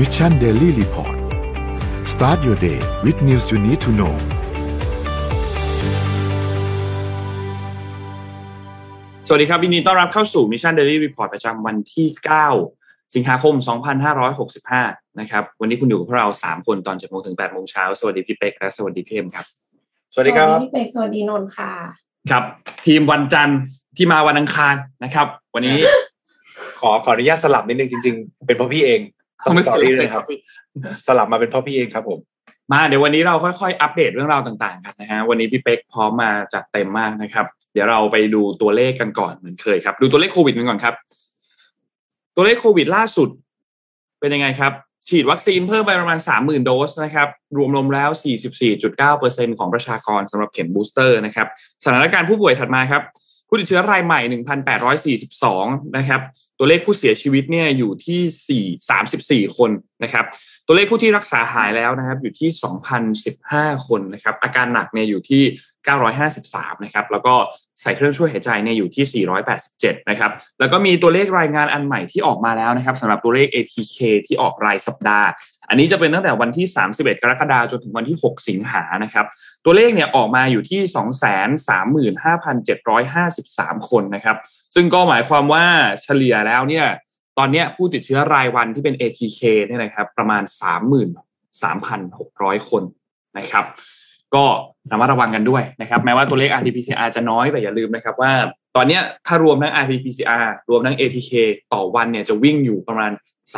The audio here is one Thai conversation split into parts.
Mission Daily Report start your day with news you need to know สวัสดีครับยินดีต้อนรับเข้าสู่ Mission Daily Report ประจำวันที่ 9 สิงหาคม 2565 นะครับ วันนี้คุณอยู่กับพวกเรา 3 คนตอน7โมงถึง8โมงเช้า สวัสดีพี่เป๊กและสวัสดีพี่เอ็มครับ สวัสดีครับ พี่เป็กสวัสดีนนท์ค่ะ ครับ ทีมวันจันทร์ที่มาวันอังคารนะครับ วันนี้ขอขออนุญาตสลับนิดนึงจริง ๆ เป็นเพราะพี่เอง ต้อง sorry เลยครับ สลับมาเป็นเพราะพี่เองครับผม มาเดี๋ยววันนี้เราค่อยๆ อัปเดตเรื่องราวต่างๆกันนะฮะวันนี้พี่เป๊กพร้อมมาจัดเต็มมากนะครับ เดี๋ยวเราไปดูตัวเลขกันก่อนเหมือนเคยครับ ดูตัวเลขโควิดกันก่อนครับ ตัวเลขโควิดล่าสุด เป็นยังไงครับ ฉีดวัคซีนเพิ่มไปประมาณ 30,000 โดสนะครับ รวมๆแล้ว 44.9%ของประชากรสำหรับเข็มบูสเตอร์นะครับสถานการณ์ผู้ป่วยถัดมาครับผู้ติดเชื้อรายใหม่ 1,842 นะครับ ตัวเลขผู้เสียชีวิตเนี่ยอยู่ที่4 34คนนะครับ ตัวเลขผู้ที่รักษาหายแล้วนะครับ อยู่ที่2,015คนนะครับ อาการหนักเนี่ยอยู่ที่953นะครับ แล้วก็ใส่เครื่องช่วยหายใจเนี่ยอยู่ที่ 487 นะครับ แล้วก็มีตัวเลขรายงานอันใหม่ที่ออกมาแล้วนะครับสำหรับตัวเลข ATK ที่ออกรายสัปดาห์ อันนี้จะเป็นตั้งแต่วันที่ 31 กรกฎาคมจนถึงวันที่ 6 สิงหานะครับ ตัวเลขเนี่ยออกมาอยู่ที่ 235,753 คนนะครับ ซึ่งก็หมายความว่าเฉลี่ยแล้วเนี่ย ตอนนี้ผู้ติดเชื้อรายวันที่เป็น ATK เนี่ยนะครับ ประมาณ 33,600 คนนะครับ ก็ระมัดระวังกันด้วยนะครับ แม้ว่าตัวเลข RT-PCR จะน้อยแต่อย่าลืมนะครับว่าตอนนี้ถ้ารวมทั้ง RT-PCR รวมทั้ง ATK ต่อวันเนี่ยจะวิ่งอยู่ประมาณ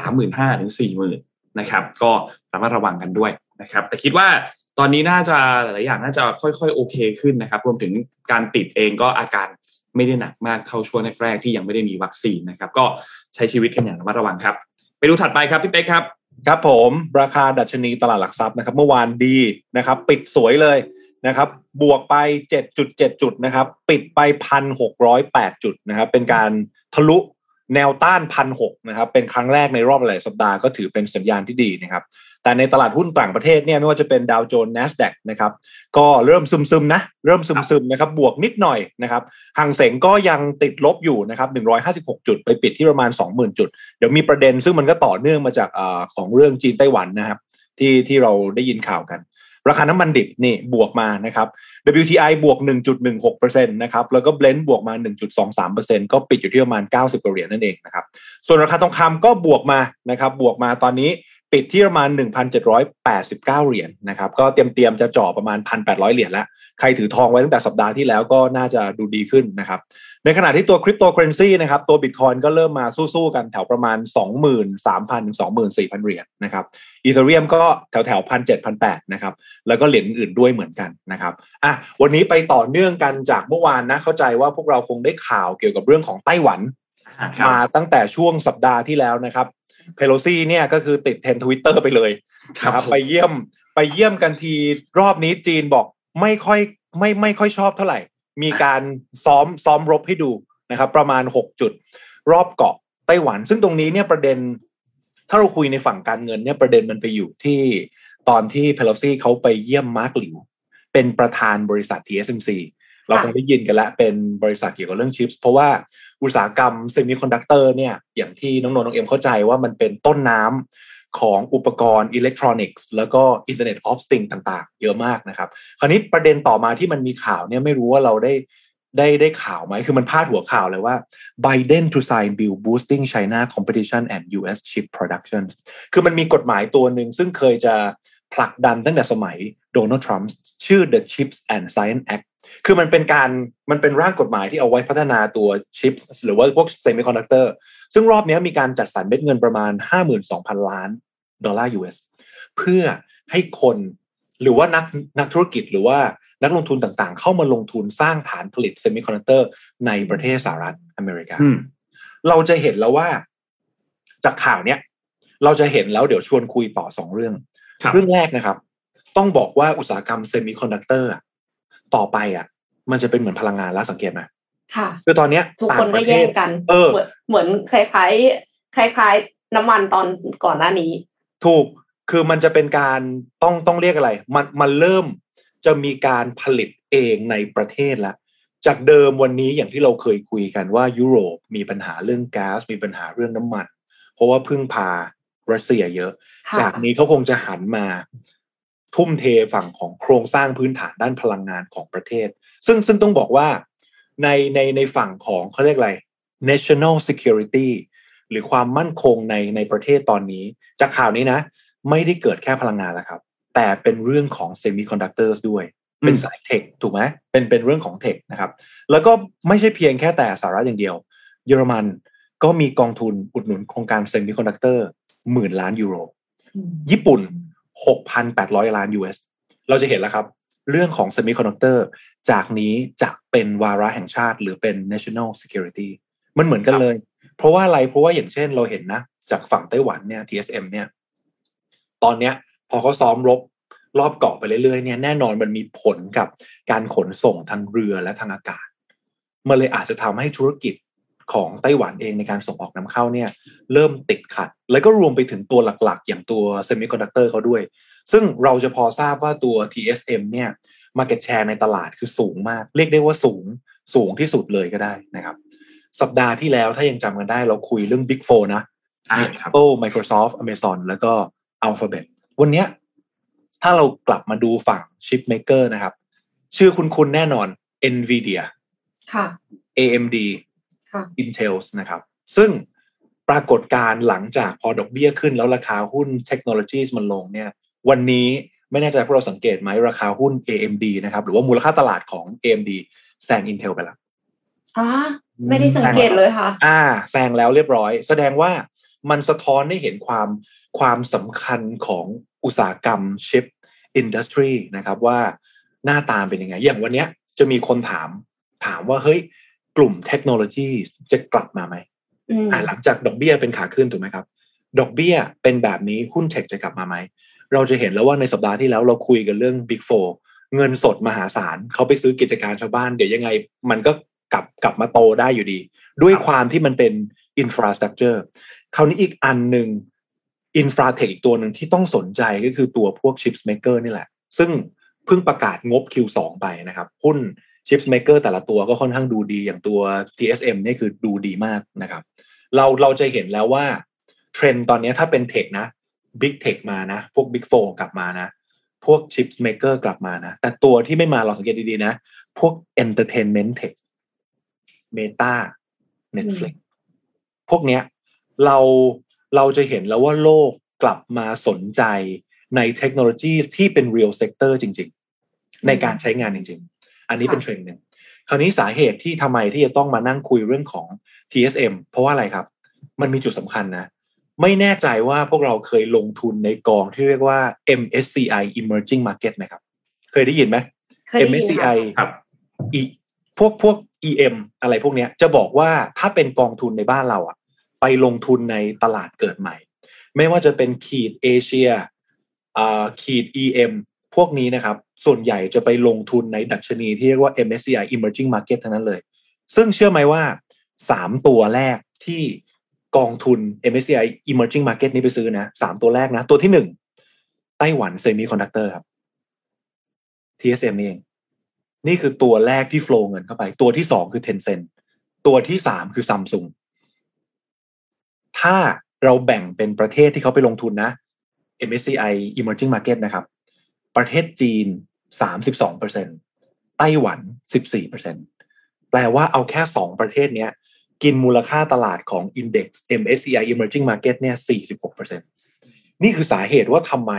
35,000ถึง40,000 นะครับ ก็ระมัดระวังกันด้วยนะครับ แต่คิดว่าตอนนี้น่าจะหลายอย่างน่าจะค่อยๆโอเคขึ้นนะครับ รวมถึงการติดเองก็อาการไม่ได้หนักมากเท่าช่วงแรกๆที่ยังไม่ได้มีวัคซีนนะครับ ก็ใช้ชีวิตกันอย่างระมัดระวังครับ ไปดูถัดไปครับพี่เป๊กครับครับผมราคาดัชนีตลาดหลักทรัพย์นะครับ เมื่อวานดีนะครับ ปิดสวยเลยนะครับ บวกไป 7.7 จุดนะครับ ปิดไป 1,608 จุดนะครับ เป็นการทะลุ แนวต้านพันหกนะครับเป็นครั้งแรกในรอบหลายสัปดาห์ก็ถือเป็นสัญญาณที่ดีนะครับแต่ในตลาดหุ้นต่างประเทศเนี่ยไม่ว่าจะเป็นดาวโจนส์ NASDAQ นะครับก็เริ่มซึมๆนะเริ่มซึมๆนะครับบวกนิดหน่อยนะครับห่างเสงก็ยังติดลบอยู่นะครับ156 จุดไปปิดที่ประมาณ 20,000 จุด เดี๋ยวมีประเด็นซึ่งมันก็ต่อเนื่องมาจากอของเรื่องจีนไต้หวันนะครับที่ที่เราได้ยินข่าวกัน ราคาน้ำมันดิบนี่บวกมานะครับ WTI บวก 1.16%นะครับแล้วก็ Blend บวกมา 1.23%ก็ปิดอยู่ที่ประมาณ 90กว่าเหรียญนั่นเองนะครับส่วนราคาทองคำก็บวกมานะครับบวกมาตอนนี้ปิดที่ประมาณ 1,789 เหรียญนะครับก็เตรียมเตรียมจะจ่อประมาณ 1,800 เหรียญแล้ว ใครถือทองไว้ตั้งแต่สัปดาห์ที่แล้วก็น่าจะดูดีขึ้นนะครับ ในขณะที่ตัวคริปโตเคอเรนซีนะครับตัวบิตคอยก็เริ่มมาสู้ๆกันแถวประมาณ 23,000ถึง24,000 เหรียญนะครับอีเธเรียมก็แถวแถวพันเจ็ดพันแปดนะครับแล้วก็เหรียญอื่นด้วยเหมือนกันนะครับอะวันนี้ไปต่อเนื่องกันจากเมื่อวานนะเข้าใจว่าพวกเราคงได้ข่าวเกี่ยวกับเรื่องของไต้หวัน มาตั้งแต่ช่วงสัปดาห์ที่แล้วนะครับเพโลซี่เนี่ยก็คือติดเทรนทวิตเตอร์ไปเลยครับนะครับผมไปเยี่ยมไปเยี่ยมกันทีรอบนี้จีนบอกไม่ค่อยไม่ไม่ค่อยชอบเท่าไหร่ มีการซ้อมซ้อมรบให้ดูนะครับ ประมาณหกจุด รอบเกาะไต้หวัน ซึ่งตรงนี้เนี่ยประเด็น ถ้าเราคุยในฝั่งการเงินเนี่ยประเด็นมันไปอยู่ที่ตอนที่เพโลซี่เขาไปเยี่ยมมาร์กหลิว เป็นประธานบริษัท TSMC เราคงได้ยินกันแล้วเป็นบริษัทเกี่ยวกับเรื่อง chips เพราะว่าอุตสาหกรรม semiconductor เนี่ยอย่างที่น้องนนท์น้องเอ็มเข้าใจว่ามันเป็นต้นน้ำ ของอุปกรณ์อิเล็กทรอนิกส์แล้วก็ Internet of Things ต่างๆ เยอะมากนะครับ คราวนี้ประเด็นต่อมาที่มันมีข่าวเนี่ยไม่รู้ว่าเราได้ได้ได้ข่าวไหม คือมันพาดหัวข่าวเลยว่า Biden to sign bill boosting China competition and US chip production คือมันมีกฎหมายตัวหนึ่งซึ่งเคยจะผลักดันตั้งแต่สมัยโดนัลด์ทรัมป์ชื่อ the Chips and Science Act คือมันเป็นการมันเป็นร่างกฎหมายที่เอาไว้พัฒนาตัวชิปหรือว่าพวก semiconductor ซึ่งรอบนี้มีการจัดสรรเม็ดเงินประมาณ 52,000 ล้าน ดอลลาร์ US เพื่อให้คนหรือว่านักนักธุรกิจหรือว่านักลงทุนต่างๆ เข้ามาลงทุนสร้างฐานผลิต semiconductor ในประเทศสหรัฐอเมริกาอืมเราจะเห็นแล้วว่าจากข่าวเนี้ยเราจะเห็นแล้วเดี๋ยวชวนคุยต่อสองเรื่องครับเรื่องแรกนะครับ ต้องบอกว่าอุตสาหกรรม semiconductor ต่อไปอะ มันจะเป็นเหมือนพลังงานแล้วสังเกตไหมค่ะคือตอนเนี้ยทุกประเทแย่งกัน เออเหมือนเหมือนคล้ายๆคล้ายๆ น้ำมันตอนก่อนหน้านี้ ถูกคือมันจะเป็นการต้องต้องเรียกอะไร มันมันเริ่มจะมีการผลิตเองในประเทศละจากเดิมวันนี้อย่างที่เราเคยคุยกันว่ายุโรปมีปัญหาเรื่องก๊าซมีปัญหาเรื่องน้ำมัน เพราะว่าพึ่งพารัสเซียเยอะค่ะจากนี้เขาคงจะหันมาทุ่มเทฝั่งของโครงสร้างพื้นฐานด้านพลังงานของประเทศ ซึ่งซึ่งต้องบอกว่าในในในฝั่งของเขาเรียกอะไร national security หรือความมั่นคงในในประเทศตอนนี้ จากข่าวนี้นะ ไม่ได้เกิดแค่พลังงานแล้วครับ แต่เป็นเรื่องของ semiconductors ด้วยเป็นสาย tech ถูกไหมเป็นเป็นเรื่องของ tech นะครับ แล้วก็ไม่ใช่เพียงแค่แต่สหรัฐอย่างเดียว เยอรมันก็มีกองทุนอุดหนุนโครงการ semiconductor หมื่นล้านยูโร ญี่ปุ่น 6,800 ล้าน US เราจะเห็นแล้วครับ เรื่องของ Semiconductor จากนี้จะเป็นวาระแห่งชาติหรือเป็น national security มันเหมือนกันเลย เพราะว่าอะไรเพราะว่าอย่างเช่นเราเห็นนะ จากฝั่งไต้หวันเนี่ย TSM เนี่ย ตอนเนี้ย พอเขาซ้อมรบรอบเกาะไปเรื่อยๆเนี่ยแน่นอนมันมีผลกับการขนส่งทางเรือและทางอากาศมันเลยอาจจะทำให้ธุรกิจของไต้หวันเองในการส่งออกนำเข้าเนี่ย เริ่มติดขัด แล้วก็รวมไปถึงตัวหลักๆ อย่างตัว semiconductor เขาด้วย ซึ่งเราจะพอทราบว่าตัว TSM เนี่ย Market Share ในตลาดคือสูงมาก เรียกได้ว่าสูงสูงที่สุดเลยก็ได้นะครับ สัปดาห์ที่แล้วถ้ายังจำกันได้เราคุยเรื่อง Big Four นะอ่ามีครับ Apple Microsoft Amazon แล้วก็ Alphabet วันเนี้ยถ้าเรากลับมาดูฝั่ง Chip Maker นะครับ ชื่อคุณๆแน่นอน Nvidia ค่ะ AMD ค่ะ Intel นะครับ ซึ่งปรากฏการณ์หลังจากพอดอกเบี้ยขึ้นแล้วราคาหุ้นเทคโนโลยีมันลงเนี่ย วันนี้ไม่แน่ใจพวกเราสังเกตไหมราคาหุ้น AMD นะครับ หรือว่ามูลค่าตลาดของ AMD แซง Intel ไปแล้ว อ่าไม่ได้สังเกตเลยค่ะ อ่าแซงแล้วเรียบร้อย แสดงว่ามันสะท้อนให้เห็นความความสำคัญของอุตสาหกรรมชิปอินดัสทรีนะครับว่าหน้าตามเป็นยังไง อย่างวันเนี้ยจะมีคนถามถามว่าเฮ้ยกลุ่มเทคโนโลยีจะกลับมาไหมอืมอ่าหลังจากดอกเบี้ยเป็นขาขึ้นถูกไหมครับ ดอกเบี้ยเป็นแบบนี้หุ้น tech จะกลับมาไหม เราจะเห็นแล้วว่าในสัปดาห์ที่แล้วเราคุยกันเรื่อง Big 4เงินสดมหาศาลเขาไปซื้อกิจการชาวบ้าน เดี๋ยวยังไง มันก็ กลับกลับมาโตได้อยู่ดี ด้วยความที่มันเป็น infrastructure คราวนี้อีกอันหนึ่ง infra tech อีกตัวหนึ่งที่ต้องสนใจก็คือตัวพวก chips maker นี่แหละ ซึ่งเพิ่งประกาศงบ Q2 ไปนะครับ หุ้น chips maker แต่ละตัวก็ค่อนข้างดูดีอย่างตัว TSM นี่คือดูดีมากนะครับ เราเราจะเห็นแล้วว่าเทรนด์ตอนนี้ถ้าเป็น tech นะ big tech มานะ พวก Big 4 กลับมานะ พวก chip maker กลับมานะ แต่ตัวที่ไม่มาเราสังเกตดีๆนะ พวก entertainment tech Meta Netflix พวกเนี้ยเราเราจะเห็นแล้วว่าโลกกลับมาสนใจในเทคโนโลยีที่เป็น real sector จริง ๆ ในการใช้งานจริง ๆ อันนี้เป็นเทรนด์หนึ่งคราวนี้สาเหตุที่ทำไมที่จะต้องมานั่งคุยเรื่องของ TSM เพราะว่าอะไรครับ มันมีจุดสำคัญนะ ไม่แน่ใจว่าพวกเราเคยลงทุนในกองที่เรียกว่า MSCI Emerging Market ไหมครับ เคยได้ยินไหมเคยได้ยินค่ะ MSCI ครับอีพวกพวก EM อะไรพวกนี้จะบอกว่าถ้าเป็นกองทุนในบ้านเราอะไปลงทุนในตลาดเกิดใหม่ ไม่ว่าจะเป็นขีดเอเชียขีด EM พวกนี้นะครับ ส่วนใหญ่จะไปลงทุนในดัชนีที่เรียกว่า MSCI Emerging Market ทั้งนั้นเลย ซึ่งเชื่อไหมว่าสามตัวแรกที่กองทุน MSCI Emerging Market นี้ไปซื้อนะสามตัวแรกนะ ตัวที่หนึ่ง Taiwan Semiconductor ครับ TSM นี่เอง นี่คือตัวแรกที่โฟล์เงินเข้าไป ตัวที่สองคือ Tencent ตัวที่สามคือซัมซุงถ้าเราแบ่งเป็นประเทศที่เขาไปลงทุนนะ MSCI Emerging Market นะครับ ประเทศจีน 32%ไต้หวัน 14%แปลว่าเอาแค่ 2 ประเทศเนี้ย กินมูลค่าตลาดของ Index MSCI Emerging Market เนี่ย 46%นี่คือสาเหตุว่าทำไม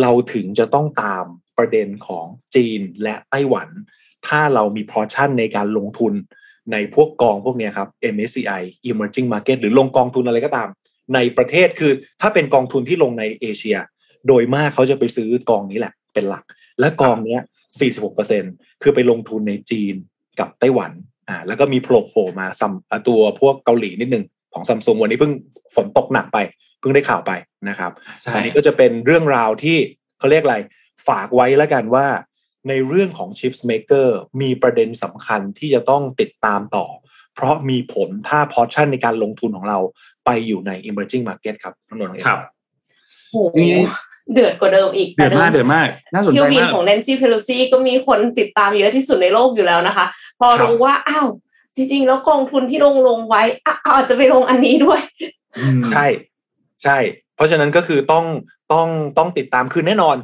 เราถึงจะต้องตาม ประเด็นของจีนและไต้หวัน ถ้าเรามีพอชั่นในการลงทุนในพวกกองพวกเนี้ยครับ MSCI Emerging Market หรือลงกองทุนอะไรก็ตาม ในประเทศคือถ้าเป็นกองทุนที่ลงในเอเชีย โดยมากเขาจะไปซื้อกองนี้แหละเป็นหลัก และกองเนี้ย 46%คือไปลงทุนในจีนกับไต้หวันอ่าแล้วก็มีโผล่โผล่มาซัมอ่าตัวพวกเกาหลีนิดนึงของซัมซุงวันนี้เพิ่งฝนตกหนักไป เพิ่งได้ข่าวไปนะครับใช่อันนี้ก็จะเป็นเรื่องราวที่เขาเรียกอะไร ฝากไว้แล้วกันว่า ในเรื่องของ Chips Maker มีประเด็นสำคัญที่จะต้องติดตามต่อ เพราะมีผลถ้าพอชั่นในการลงทุนของเราไปอยู่ใน emerging market ครับน้องนนท์น้องเอ็มครับโหเดือดกว่าเดิมอีก เดือดมากเดือดมาก น่าสนคิใจวบินมากของแนนซี่เพโลซีก็มีคนติดตามเยอะที่สุดในโลกอยู่แล้วนะคะ พอครับรู้ว่า อ้าว จริง ๆ แล้วกองทุนที่ลงลงไว้อะอาจจะไปลงอันนี้ด้วยอืมใช่ ใช่ เพราะฉะนั้นก็คือต้องต้องต้องติดตามคือแน่นอน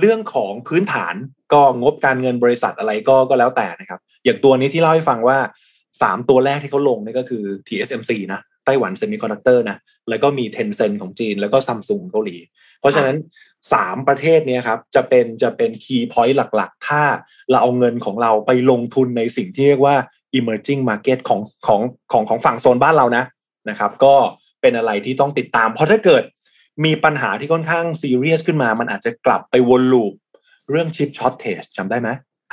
เรื่องของพื้นฐานก็งบการเงินบริษัทอะไรก็ก็แล้วแต่นะครับ อย่างตัวนี้ที่เล่าให้ฟังว่าสามตัวแรกที่เขาลงนี่ก็คือ TSMC นะ Taiwan Semiconductor นะแล้วก็มี Tencent ของจีน แล้วก็ซัมซุงเกาหลี เพราะฉะนั้นสามประเทศนี้ครับจะเป็นจะเป็น key point หลักๆ ถ้าเราเอาเงินของเราไปลงทุนในสิ่งที่เรียกว่า emerging market ของของของของฝั่งโซนบ้านเรานะนะครับ ก็เป็นอะไรที่ต้องติดตาม เพราะถ้าเกิด มีปัญหาที่ค่อนข้างซีเรียสขึ้นมา มันอาจจะกลับไปวน loop เรื่อง chip shortage จำได้ไหม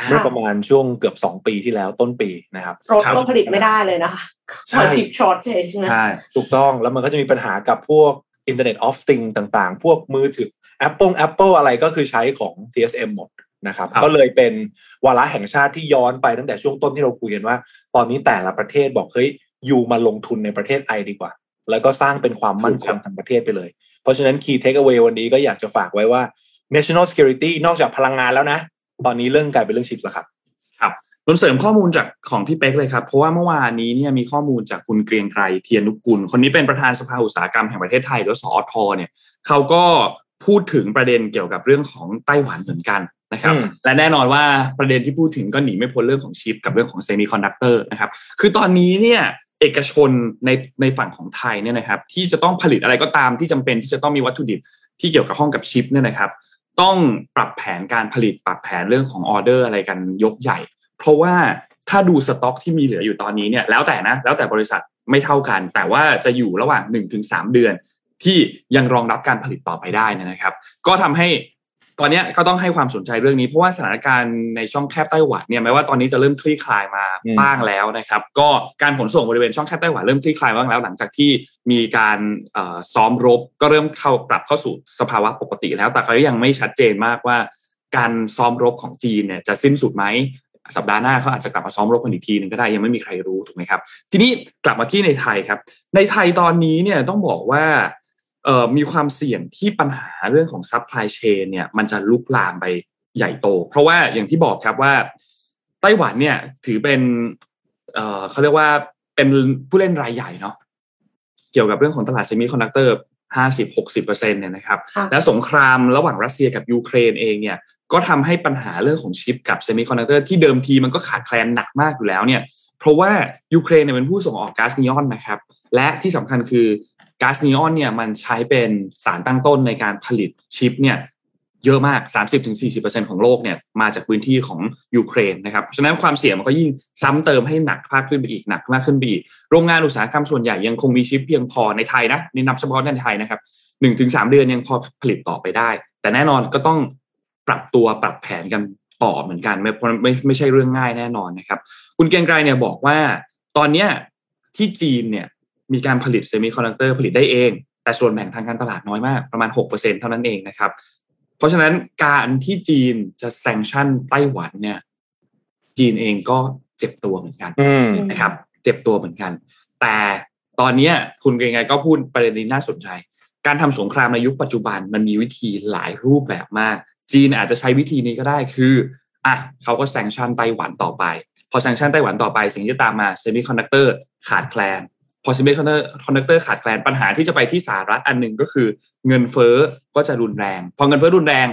เมื่อประมาณช่วงเกือบสองปีที่แล้วต้นปีนะครับรถก็ผลิตไม่ได้เลยนะคะใช่พอชิปช็อตเใช่ไหมใช่ถูกต้องแล้วมันก็จะมีปัญหากับพวก Internet of Things ต่างๆ พวกมือถือ Apple Apple อะไรก็คือใช้ของ TSM หมดนะครับครับ ก็เลยเป็นวาระแห่งชาติที่ย้อนไปตั้งแต่ช่วงต้นที่เราคุยกันว่า ตอนนี้แต่ละประเทศบอกเฮ้ยอยู่มาลงทุนในประเทศไอดีกว่า แล้วก็สร้างเป็นความมั่นคงทางประเทศไปเลยเพ ราะฉะนั้น Key Takeaway วันนี้ก็อยากจะฝากไว้ว่า National Security นอกจากพลังงานแล้วนะ ตอนนี้เรื่องกลายเป็นเรื่องชิปแล้วครับครับนนเสริมข้อมูลจากของพี่เป๊กเลยครับ เพราะว่าเมื่อวานนี้เนี่ยมีข้อมูลจากคุณเกรียงไกรเทียนนุกุล คนนี้เป็นประธานสภาอุตสาหกรรมแห่งประเทศไทยหรือสอทเนี่ยเขาก็พูดถึงประเด็นเกี่ยวกับเรื่องของไต้หวันเหมือนกันนะครับอืมและแน่นอนว่าประเด็นที่พูดถึงก็หนีไม่พ้นเรื่องของชิปกับเรื่องของ semiconductor นะครับคือตอนนี้เนี่ย เอกชนในในฝั่งของไทยเนี่ยนะครับ ที่จะต้องผลิตอะไรก็ตามที่จำเป็นที่จะต้องมีวัตถุดิบที่เกี่ยวกับห้องกับชิปเนี่ยนะครับ ต้องปรับแผนการผลิตปรับแผนเรื่องของออเดอร์อะไรกันยกใหญ่ เพราะว่าถ้าดูสต็อกที่มีเหลืออยู่ตอนนี้เนี่ยแล้วแต่นะแล้วแต่บริษัทไม่เท่ากัน แต่ว่าจะอยู่ระหว่าง 1-3 เดือน ที่ยังรองรับการผลิตต่อไปได้นะครับ ก็ทำให้ ตอนเนี้ยก็ต้องให้ความสนใจเรื่องนี้ เพราะว่าสถานการณ์ในช่องแคบไต้หวันเนี่ยแม้ว่าตอนนี้จะเริ่มคลี่คลายมาอืมบ้างแล้วนะครับ ก็การขนส่งบริเวณช่องแคบไต้หวันเริ่มคลี่คลายบ้างแล้ว หลังจากที่มีการเอ่อซ้อมรบก็เริ่มเข้ากลับเข้าสู่สภาวะปกติแล้ว แต่ก็ยังไม่ชัดเจนมากว่า การซ้อมรบของจีนเนี่ยจะสิ้นสุดไหมสัปดาห์หน้าเขาอาจจะกลับมาซ้อมรบกันอีกทีหนึงก็ได้ยังไม่มีใครรู้ถูกไหมครับ ทีนี้กลับมาที่ในไทยครับ ในไทยตอนนี้เนี่ยต้องบอกว่าเอ่อ มีความเสี่ยงที่ปัญหาเรื่องของ supply chain เนี่ยมันจะลุกลามไปใหญ่โต เพราะว่าอย่างที่บอกครับว่าไต้หวันเนี่ยถือเป็นเอ่อเขาเรียกว่าเป็นผู้เล่นรายใหญ่เนาะเกี่ยวกับเรื่องของตลาด semiconductor ห้าสิบหกสิบเปอร์เซ็นเนี่ยนะครับค่ะและสงครามระหว่างรัสเซียกับยูเครนเองเนี่ยก็ทำให้ปัญหาเรื่องของชิปกับ semiconductor ที่เดิมทีมันก็ขาดแคลนหนักมากอยู่แล้วเนี่ย เพราะว่ายูเครนเนี่ยเป็นผู้ส่งออกก๊าซนีออนนะครับ และที่สำคัญคือ ก๊าซนีออนเนี่ยมันใช้เป็นสารตั้งต้นในการผลิตชิปเนี่ยเยอะมาก 30-40%ของโลกเนี่ยมาจากพื้นที่ของยูเครนนะครับ ฉะนั้นความเสี่ยงมันก็ยิ่งซ้ำเติมให้หนักมากขึ้นไปอีกหนักมากขึ้นไปอีก โรงงานอุตสาหกรรมส่วนใหญ่ยังคงมีชิปเพียงพอในไทยนะนี่นับเฉพาะในไทยนะครับหนึ่งถึงสามเดือนยังพอผลิตต่อไปได้ แต่แน่นอนก็ต้องปรับตัวปรับแผนกันต่อเหมือนกัน ไม่เพราะไม่ไม่ใช่เรื่องง่ายแน่นอนนะครับ คุณเกรียงไกรเนี่ยบอกว่าตอนเนี้ยที่จีนเนี่ย มีการผลิตเซมิคอนดักเตอร์ผลิตได้เอง แต่ส่วนแบ่งทางการตลาดน้อยมาก ประมาณ 6%เท่านั้นเองนะครับ เพราะฉะนั้นการที่จีนจะ sanction ไต้หวันเนี่ย จีนเองก็เจ็บตัวเหมือนกันอืมนะครับ เจ็บตัวเหมือนกัน แต่ตอนเนี้ยคุณเกรียงไกรก็พูดประเด็นนี้น่าสนใจ การทำสงครามในยุคปัจจุบันมันมีวิธีหลายรูปแบบมาก จีนอาจจะใช้วิธีนี้ก็ได้คืออะเขาก็ sanction ไต้หวันต่อไป พอ sanction ไต้หวันต่อไป สิ่งที่ตามมาเซมิคอนดักเตอร์ขาดแคลน พอเซมิคอนดักเตอร์ขาดแคลนปัญหาที่จะไปที่สหรัฐอันหนึ่งก็คือ เงินเฟ้อก็จะรุนแรง พอเงินเฟ้อรุนแรง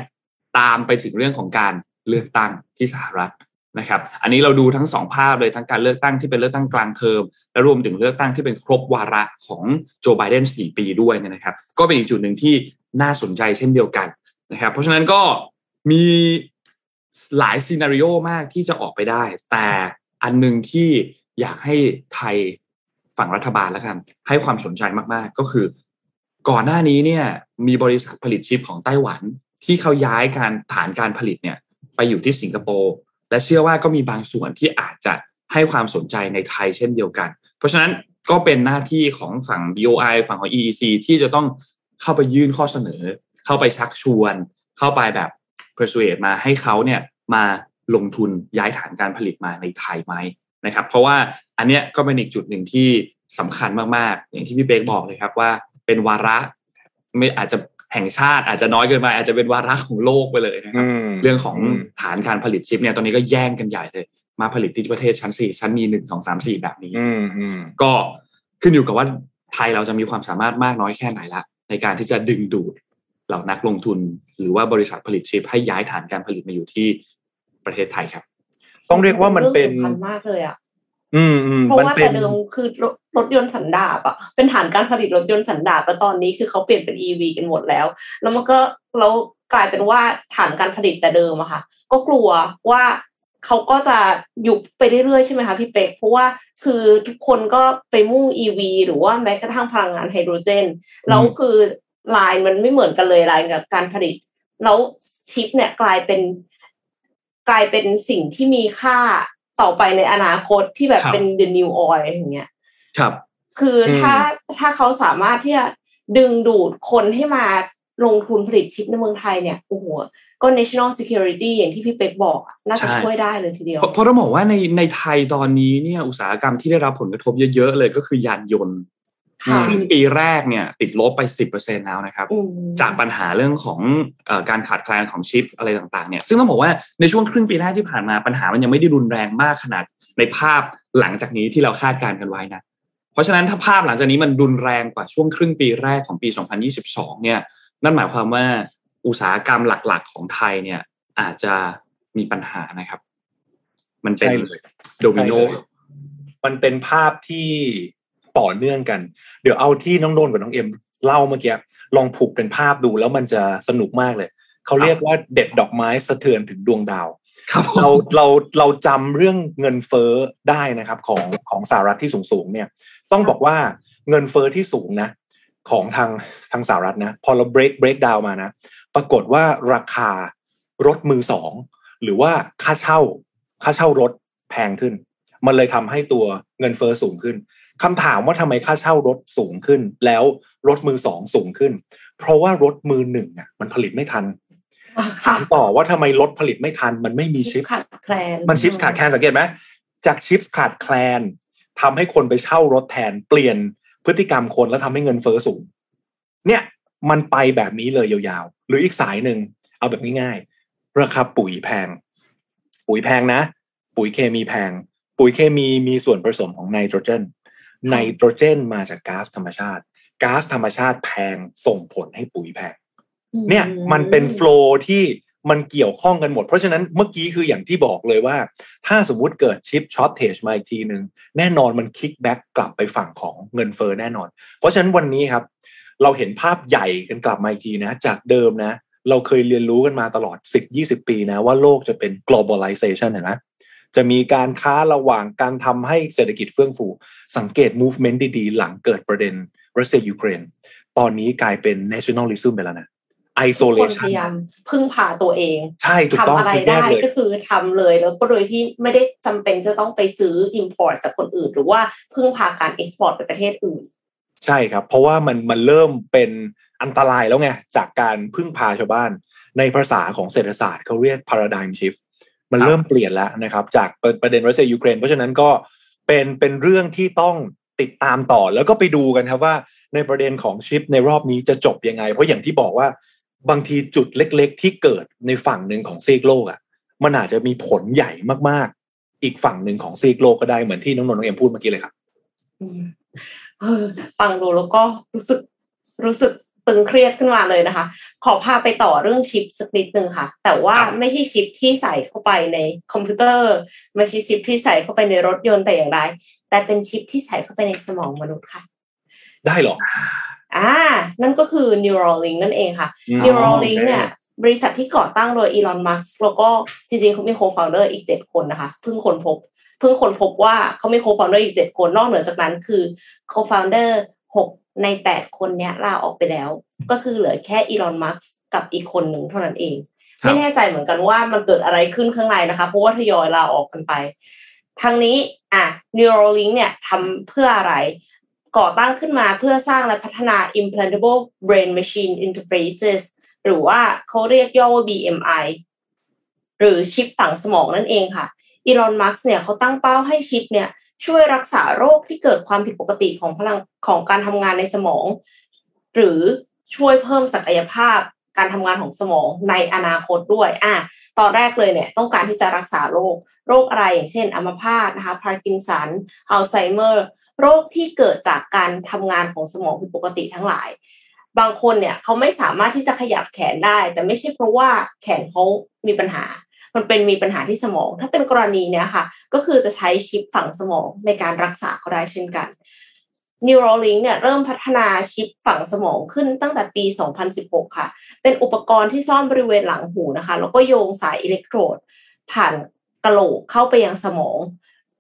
ตามไปถึงเรื่องของการเลือกตั้งที่สหรัฐนะครับ อันนี้เราดูทั้งสองภาพเลยทั้งการเลือกตั้งที่เป็นเลือกตั้งกลางเทอมและรวมถึงเลือกตั้งที่เป็นครบวาระของโจไบเดนสี่ปีด้วยนยนะครับ ก็เป็นอีกจุดหนึ่งที่น่าสนใจเช่นเดียวกันนะครับ เพราะฉะนั้นก็มีหลายซีนารีโอมากที่จะออกไปได้ แต่อันหนึ่งที่อยากให้ไทย ฝั่งรัฐบาลแล้วกันให้ความสนใจมากๆ ก็คือ ก่อนหน้านี้เนี่ยมีบริษัทผลิตชิปของไต้หวัน ที่เขาย้ายการฐานการผลิตเนี่ยไปอยู่ที่สิงคโปร์และเชื่อว่าก็มีบางส่วนที่อาจจะให้ความสนใจในไทยเช่นเดียวกัน เพราะฉะนั้นก็เป็นหน้าที่ของฝั่ง BOI ฝั่งของ EEC ที่จะต้องเข้าไปยื่นข้อเสนอ เข้าไปชักชวน เข้าไปแบบ persuade มาให้เขาเนี่ยมาลงทุนย้ายฐานการผลิตมาในไทยไหม นะครับ เพราะว่าอันเนี้ยก็เป็นอีกจุดหนึ่งที่สำคัญมากๆ อย่างที่พี่เป๊กบอกเลยครับว่าเป็นวาระไม่อาจจะแห่งชาติอาจจะน้อยเกินไปอาจจะเป็นวาระของโลกไปเลยนะครับอืมเรื่องของอืมฐานการผลิตชิปเนี่ยตอนนี้ก็แย่งกันใหญ่เลย มาผลิตที่ประเทศชั้นสี่ชั้นมีหนึ่งสองสามสี่แบบนี้อืมอืมก็ขึ้นอยู่กับว่าไทยเราจะมีความสามารถมากน้อยแค่ไหนละ ในการที่จะดึงดูดเหล่านักลงทุน หรือว่าบริษัทผลิตชิปให้ย้ายฐานการผลิตมาอยู่ที่ประเทศไทยครับ ต้องเรียกว่ามันเป็นรื่องสำคัญมากเลยอะอืมอืมเพราะมันว่าเป็แต่นเดิมคือรถรถยนต์สันดาปอะเป็นฐานการผลิตรถยนต์สันดาปแล้วตอนนี้คือเขาเปลี่ยนเป็น EV กันหมดแล้ว แล้วมันก็แล้วกลายเป็นว่าฐานการผลิตแต่เดิมอะค่ะ ก็กลัวว่าเขาก็จะยุบไปเรื่อยๆใช่ไหมคะพี่เป็กเพราะว่าคือทุกคนก็ไปมุ่ง EV หรือว่าแม้กระทั่งพลังงานไฮโดรเจนแล้วคือลายมันไม่เหมือนกันเลยลายกับการผลิต แล้วชิปเนี่ยกลายเป็น กลายเป็นสิ่งที่มีค่าต่อไปในอนาคตที่แบบครับเป็น the new oil อย่างเงี้ยครับ คืออมถ้าถ้าเขาสามารถที่จะดึงดูดคนให้มาลงทุนผลิตชิปในเมืองไทยเนี่ยโอ้โหก็ national security อย่างที่พี่เป็กบอกอะน่าจะใช่ช่วยได้เลยทีเดียวเพราะเพราะต้องบอกว่าในในไทยตอนนี้เนี่ยอุตสาหกรรมที่ได้รับผลกระทบเยอะๆเลยก็คือยานยนต์ ค่ะครึ่งปีแรกเนี่ย ติดลบไป 10%แล้วนะครับอืมจากปัญหาเรื่องของเออการขาดแคลนของชิปอะไรต่างๆเนี่ยซึ่งต้องบอกว่าในช่วงครึ่งปีแรกที่ผ่านมาปัญหามันยังไม่ได้รุนแรงมากขนาดในภาพหลังจากนี้ที่เราคาดการณ์กันไว้นะเพราะฉะนั้นถ้าภาพหลังจากนี้มันรุนแรงกว่าช่วงครึ่งปีแรกของปี 2022 เนี่ย นั่นหมายความว่าอุตสาหกรรมหลักๆ ของไทยเนี่ย อาจจะมีปัญหานะครับ มันเป็นใช่เลยโดมิโนใช่เลยมันเป็นภาพที่ ต่อเนื่องกัน เดี๋ยวเอาที่น้องโดนกับน้องเอ็มเล่าเมื่อกี้ลองผูกเป็นภาพดูแล้วมันจะสนุกมากเลย เขาเรียกว่าเด็ดดอกไม้สะเทือนถึงดวงดาวครับผมเราเราเราจำเรื่องเงินเฟ้อได้นะครับ ของของสหรัฐที่สูงสูงๆเนี่ย ต้องบอกว่าเงินเฟ้อที่สูงนะ ของทางทางสหรัฐนะ พอเรา break break down มานะ ปรากฏว่าราคารถมือสอง หรือว่าค่าเช่า ค่าเช่ารถแพงขึ้น มันเลยทำให้ตัวเงินเฟ้อสูงขึ้น คำถามว่าทำไมค่าเช่ารถสูงขึ้น แล้วรถมือสองสูงขึ้น เพราะว่ารถมือหนึ่งอะ มันผลิตไม่ทันถามต่อว่าทำไมรถผลิตไม่ทัน มันไม่มีชิปขาดแคลนมันชิปขาดแคลนสังเกตไหมจากชิปขาดแคลนทำให้คนไปเช่ารถแทนเปลี่ยนพฤติกรรมคนแล้วทำให้เงินเฟ้อสูง เนี่ยมันไปแบบนี้เลยยาวๆ หรืออีกสายหนึ่งเอาแบบง่ายๆราคาปุ๋ยแพง ปุ๋ยแพงนะ ปุ๋ยเคมีแพง ปุ๋ยเคมีมีส่วนผสมของไนโตรเจน ไนโตรเจนมาจากก๊าซธรรมชาติก๊าซธรรมชาติแพงส่งผลให้ปุ๋ยแพงเนี่ยมันเป็น flowที่มันเกี่ยวข้องกันหมด เพราะฉะนั้นเมื่อกี้คืออย่างที่บอกเลยว่า ถ้าสมมุติเกิด chip shortage มาอีกทีหนึ่งแน่นอนมัน kick back กลับไปฝั่งของเงินเฟ้อแน่นอน เพราะฉะนั้นวันนี้ครับ เราเห็นภาพใหญ่กันกลับมาอีกทีนะ จากเดิมนะ เราเคยเรียนรู้กันมาตลอด 10-20 ปีนะว่าโลกจะเป็น globalization เห็นไหม จะมีการค้าระหว่างการทำให้เศรษฐกิจเฟื่องฟู สังเกต movement ดีๆ หลังเกิดประเด็นรัสเซียยูเครนตอนนี้กลายเป็น nationalism ไปแล้วนะคนพ isolation ยายามพึ่งพาตัวเอง ใช่ถูกทำต้องอะไรคือแยได้กเลยก็คือทำเลยแล้วก็โดยที่ไม่ได้จำเป็นจะต้องไปซื้อ import จากคนอื่น หรือว่าพึ่งพาการ export ไปประเทศอื่น ใช่ครับ เพราะว่ามันมันเริ่มเป็นอันตรายแล้วไง จากการพึ่งพาชาวบ้าน ในภาษาของเศรษฐศาสตร์เขาเรียก paradigm shift มันเริ่มเปลี่ยนแล้วนะครับ จากประเด็นรัสเซียยูเครนเพราะฉะนั้นก็เป็นเป็นเรื่องที่ต้องติดตามต่อแล้วก็ไปดูกันครับว่าในประเด็นของชิปในรอบนี้จะจบยังไง เพราะอย่างที่บอกว่าบางทีจุดเล็กๆ ที่เกิดในฝั่งหนึ่งของซีกโลกอะมันอาจจะมีผลใหญ่มากๆ อีกฝั่งหนึ่งของซีกโลกก็ได้เหมือนที่น้องนนท์น้องเอ็มพูดเมื่อกี้เลยครับฟังดูแล้วก็รู้สึกรู้สึก ตึงเครียดขึ้นมาเลยนะคะ ขอพาไปต่อเรื่องชิปสักนิดนึงค่ะ แต่ว่าครับไม่ใช่ชิปที่ใส่เข้าไปในคอมพิวเตอร์ ไม่ใช่ชิปที่ใส่เข้าไปในรถยนต์แต่อย่างใดแต่เป็นชิปที่ใส่เข้าไปในสมองมนุษย์ค่ะ ได้เหรออ่า นั่นก็คือ Neuralink นั่นเองค่ะอืม Neuralink โอเคเนี่ย บริษัทที่ก่อตั้งโดยอีลอน มัสก์แล้วก็จริงๆเขามีโคฟ o ลเดอร์อีกเจ็ดคนนะคะ เพิ่งค้นพบ เพิ่งค้นพบว่าเขามีโคฟ o ลเดอร์อีกเจ็ดคน นอกเหนือจากนั้นคือโคฟ o ลเดอร์หก ในแปดคนเนี้ยลาออกไปแล้ว ก็คือเหลือแค่อีลอนมัสก์กับอีกคนหนึ่งเท่านั้นเองครับไม่แน่ใจเหมือนกันว่ามันเกิดอะไรขึ้นข้างในนะคะ เพราะว่าทยอยลาออกกันไปทางนี้อะ Neuralink เนี่ยทำเพื่ออะไร ก่อตั้งขึ้นมาเพื่อสร้างและพัฒนา implantable brain machine interfaces หรือว่าเขาเรียกย่อว่า BMI หรือชิปฝังสมองนั่นเองค่ะอีลอนมัสก์เนี่ยเขาตั้งเป้าให้ชิปเนี่ย ช่วยรักษาโรคที่เกิดความผิดปกติของพลังของการทำงานในสมอง หรือช่วยเพิ่มศักยภาพการทำงานของสมองในอนาคตด้วยอะตอนแรกเลยเนี่ยต้องการที่จะรักษาโรค โรคอะไรอย่างเช่นอัมพาตนะคะพาร์กินสันอัลไซเมอร์โรคที่เกิดจากการทำงานของสมองผิดปกติทั้งหลาย บางคนเนี่ยเขาไม่สามารถที่จะขยับแขนได้ แต่ไม่ใช่เพราะว่าแขนเขามีปัญหา มันเป็นมีปัญหาที่สมอง ถ้าเป็นกรณีเนี้ยค่ะ ก็คือจะใช้ชิปฝังสมองในการรักษาก็ได้เช่นกัน Neuralink เนี่ยเริ่มพัฒนาชิปฝังสมองขึ้นตั้งแต่ปี 2016 ค่ะ เป็นอุปกรณ์ที่ซ่อนบริเวณหลังหูนะคะ แล้วก็โยงสายอิเล็กโทรด ผ่านกระโหลกเข้าไปยังสมอง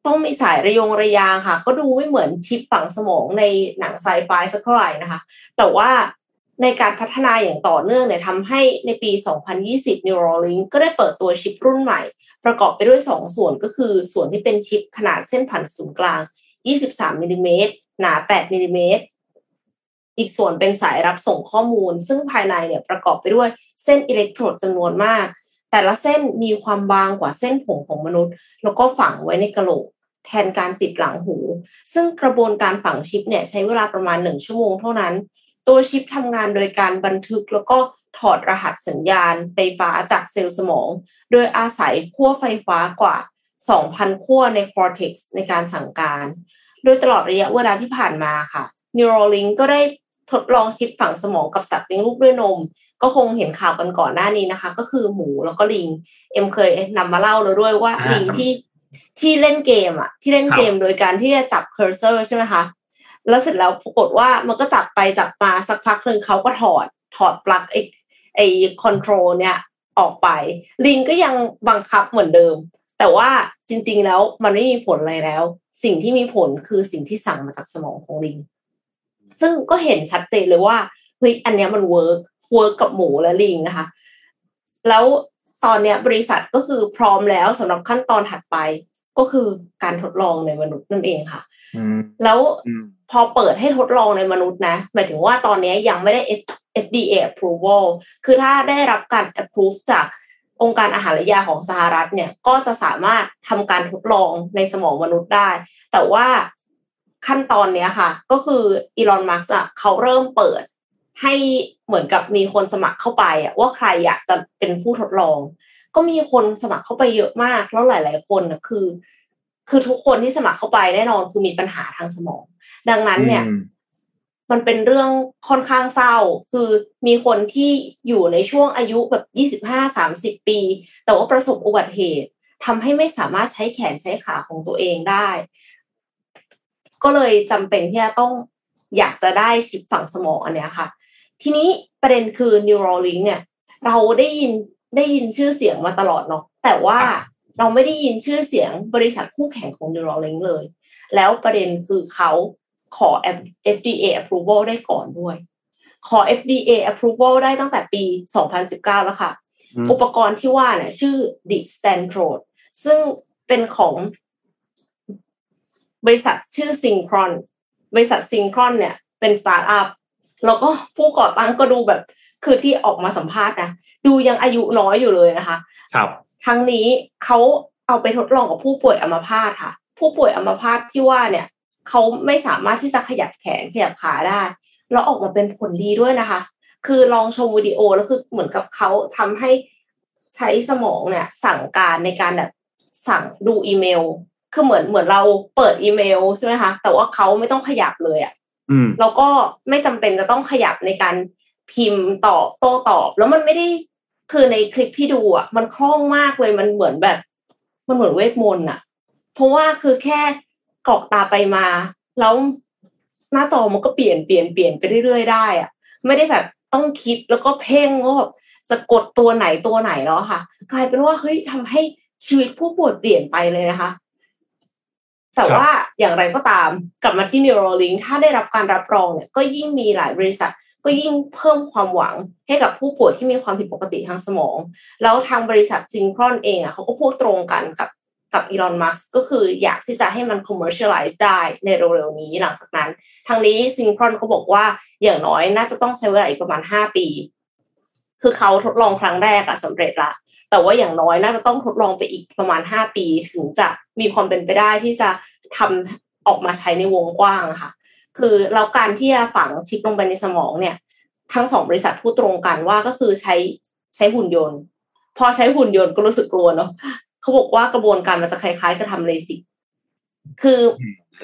ต้องมีสายระยงระยางค่ะ ก็ดูไม่เหมือนชิปฝังสมองในหนังไซไฟสักเท่าไหร่นะคะ แต่ว่า ในการพัฒนาอย่างต่อเนื่องเนี่ยทำให้ในปี 2020 Neuralink ก็ได้เปิดตัวชิปรุ่นใหม่ ประกอบไปด้วย 2 ส่วนก็คือ ส่วนที่เป็นชิปขนาดเส้นผ่านศูนย์กลาง 23มิลลิเมตรหนา 8มิลลิเมตรอีกส่วนเป็นสายรับส่งข้อมูล ซึ่งภายในเนี่ยประกอบไปด้วยเส้นอิเล็กโทรดจำนวนมาก แต่ละเส้นมีความบางกว่าเส้นผมของมนุษย์ แล้วก็ฝังไว้ในกระโหลกแทนการติดหลังหู ซึ่งกระบวนการฝังชิปเนี่ยใช้เวลาประมาณหนึ่งชั่วโมงเท่านั้น ตัวชิปทำงานโดยการบันทึกแล้วก็ถอดรหัสสัญญาณไฟฟ้าจากเซลล์สมอง โดยอาศัยขั้วไฟฟ้ากว่า 2,000 ขั้วใน cortex ในการสั่งการ โดยตลอดระยะเวลาที่ผ่านมาค่ะ Neuralink ก็ได้ทดลองชิปฝังสมองกับสัตว์เลี้ยงลูกด้วยนม ก็คงเห็นข่าวกันก่อนหน้านี้นะคะ ก็คือหมูแล้วก็ลิง เอ็มเคยนำมาเล่าแล้วด้วยว่าอ่าลิงครับที่ที่เล่นเกมอะที่เล่นครับเกมโดยการที่จะจับ cursor ใช่ไหมคะ แล้วเสร็จแล้วปรากฏว่ามันก็จับไปจับมาสักพักหนึ่งเขาก็ถอดถอดปลั๊กไอ้ไอ้ control เนี่ยออกไป ลิงก็ยังบังคับเหมือนเดิม แต่ว่าจริง ๆ แล้วมันไม่มีผลอะไรแล้ว สิ่งที่มีผลคือสิ่งที่สั่งมาจากสมองของลิง ซึ่งก็เห็นชัดเจนเลยว่าเฮ้ยอันเนี้ยมัน work work กับหมูและลิงนะคะ แล้วตอนเนี้ยบริษัทก็คือพร้อมแล้วสำหรับขั้นตอนถัดไปก็คือการทดลองในมนุษย์นั่นเองค่ะ แล้วอืมพอเปิดให้ทดลองในมนุษย์นะ หมายถึงว่าตอนนี้ยังไม่ได้ F- FDA approval คือถ้าได้รับการ approve จากองค์การอาหารและยาของสหรัฐเนี่ย ก็จะสามารถทำการทดลองในสมองมนุษย์ได้ แต่ว่าขั้นตอนเนี้ยค่ะ ก็คืออีลอนมัสก์อะเขาเริ่มเปิดให้เหมือนกับมีคนสมัครเข้าไปอะว่าใครอยากจะเป็นผู้ทดลอง ก็มีคนสมัครเข้าไปเยอะมาก แล้วหลาย ๆ คนนะคือ คือทุกคนที่สมัครเข้าไปแน่นอนคือมีปัญหาทางสมอง ดังนั้นเนี่ยอืมมันเป็นเรื่องค่อนข้างเศร้า คือมีคนที่อยู่ในช่วงอายุแบบ25-30ปี แต่ว่าประสบอุบัติเหตุทำให้ไม่สามารถใช้แขนใช้ขาของตัวเองได้ ก็เลยจำเป็นที่จะต้องอยากจะได้ชิปฝังสมองอันเนี้ยค่ะ ทีนี้ประเด็นคือ Neuralink เนี่ย เราได้ยินได้ยินชื่อเสียงมาตลอดเนาะแต่ว่า เราไม่ได้ยินชื่อเสียงบริษัทคู่แข่งของ Neuralink เลย แล้วประเด็นคือเขาขอ FDA approval ได้ก่อนด้วย ขอ FDA approval ได้ตั้งแต่ปี 2019 แล้วค่ะอืมอุปกรณ์ที่ว่าเนี่ยชื่อ Deep Stentrode ซึ่งเป็นของบริษัทชื่อ Synchron บริษัท Synchron เนี่ยเป็นสตาร์ทอัพแล้วก็ผู้ก่อตั้งก็ดูแบบ คือที่ออกมาสัมภาษณ์นะ ดูยังอายุน้อยอยู่เลยนะคะ ครับ ทั้งนี้เขาเอาไปทดลองกับผู้ป่วยอัมพาตค่ะ ผู้ป่วยอัมพาตที่ว่าเนี่ยเขาไม่สามารถที่จะขยับแขนขยับขาได้ แล้วออกมาเป็นผลดีด้วยนะคะ คือลองชมวิดีโอแล้วคือเหมือนกับเขาทำให้ใช้สมองเนี่ยสั่งการในการแบบสั่งดูอีเมล คือเหมือนเหมือนเราเปิดอีเมลใช่ไหมคะแต่ว่าเขาไม่ต้องขยับเลยอะอืมแล้วก็ไม่จำเป็นจะต้องขยับในการพิมพ์ตอบโต้ตอบ แล้วมันไม่ได้ คือในคลิปที่ดูอะมันคล่องมากเลยมันเหมือนแบบ มันเหมือนเวทมนต์อะ เพราะว่าคือแค่กรอกตาไปมา แล้วหน้าจอมันก็เปลี่ยนเปลี่ยนเปลี่ยนไปเรื่อยๆได้อะ ไม่ได้แบบต้องคิดแล้วก็เพ่งว่าแบบจะกดตัวไหนตัวไหนแล้วอะค่ะ กลายเป็นว่าเฮ้ยทำให้ชีวิตผู้ป่วยเปลี่ยนไปเลยนะคะ แต่ว่าอย่างไรก็ตามกลับมาที่ Neuralink ถ้าได้รับการรับรองเนี่ย ก็ยิ่งมีหลายบริษัท ก็ยิ่งเพิ่มความหวังให้กับผู้ป่วยที่มีความผิดปกติทางสมอง แล้วทางบริษัทซิงครอนเองอะเขาก็พูดตรงกันกับกับอีลอน มัสก็คืออยากที่จะให้มัน commercialize ได้ในเร็วๆนี้หลังจากนั้น ทางนี้ซิงครอนเขาบอกว่าอย่างน้อยน่าจะต้องใช้เวลาอีกประมาณห้าปี คือเขาทดลองครั้งแรกอะสำเร็จละ แต่ว่าอย่างน้อยน่าจะต้องทดลองไปอีกประมาณห้าปี ถึงจะมีความเป็นไปได้ที่จะทำออกมาใช้ในวงกว้างค่ะ คือแล้วการที่จะฝังชิปลงไปในสมองเนี่ย ทั้งสองบริษัทพูดตรงกันว่าก็คือใช้ใช้หุ่นยนต์ พอใช้หุ่นยนต์ก็รู้สึกกลัวเนาะเขาบอกว่ากระบวนการมันจะคล้ายๆกับทำเลสิกคือ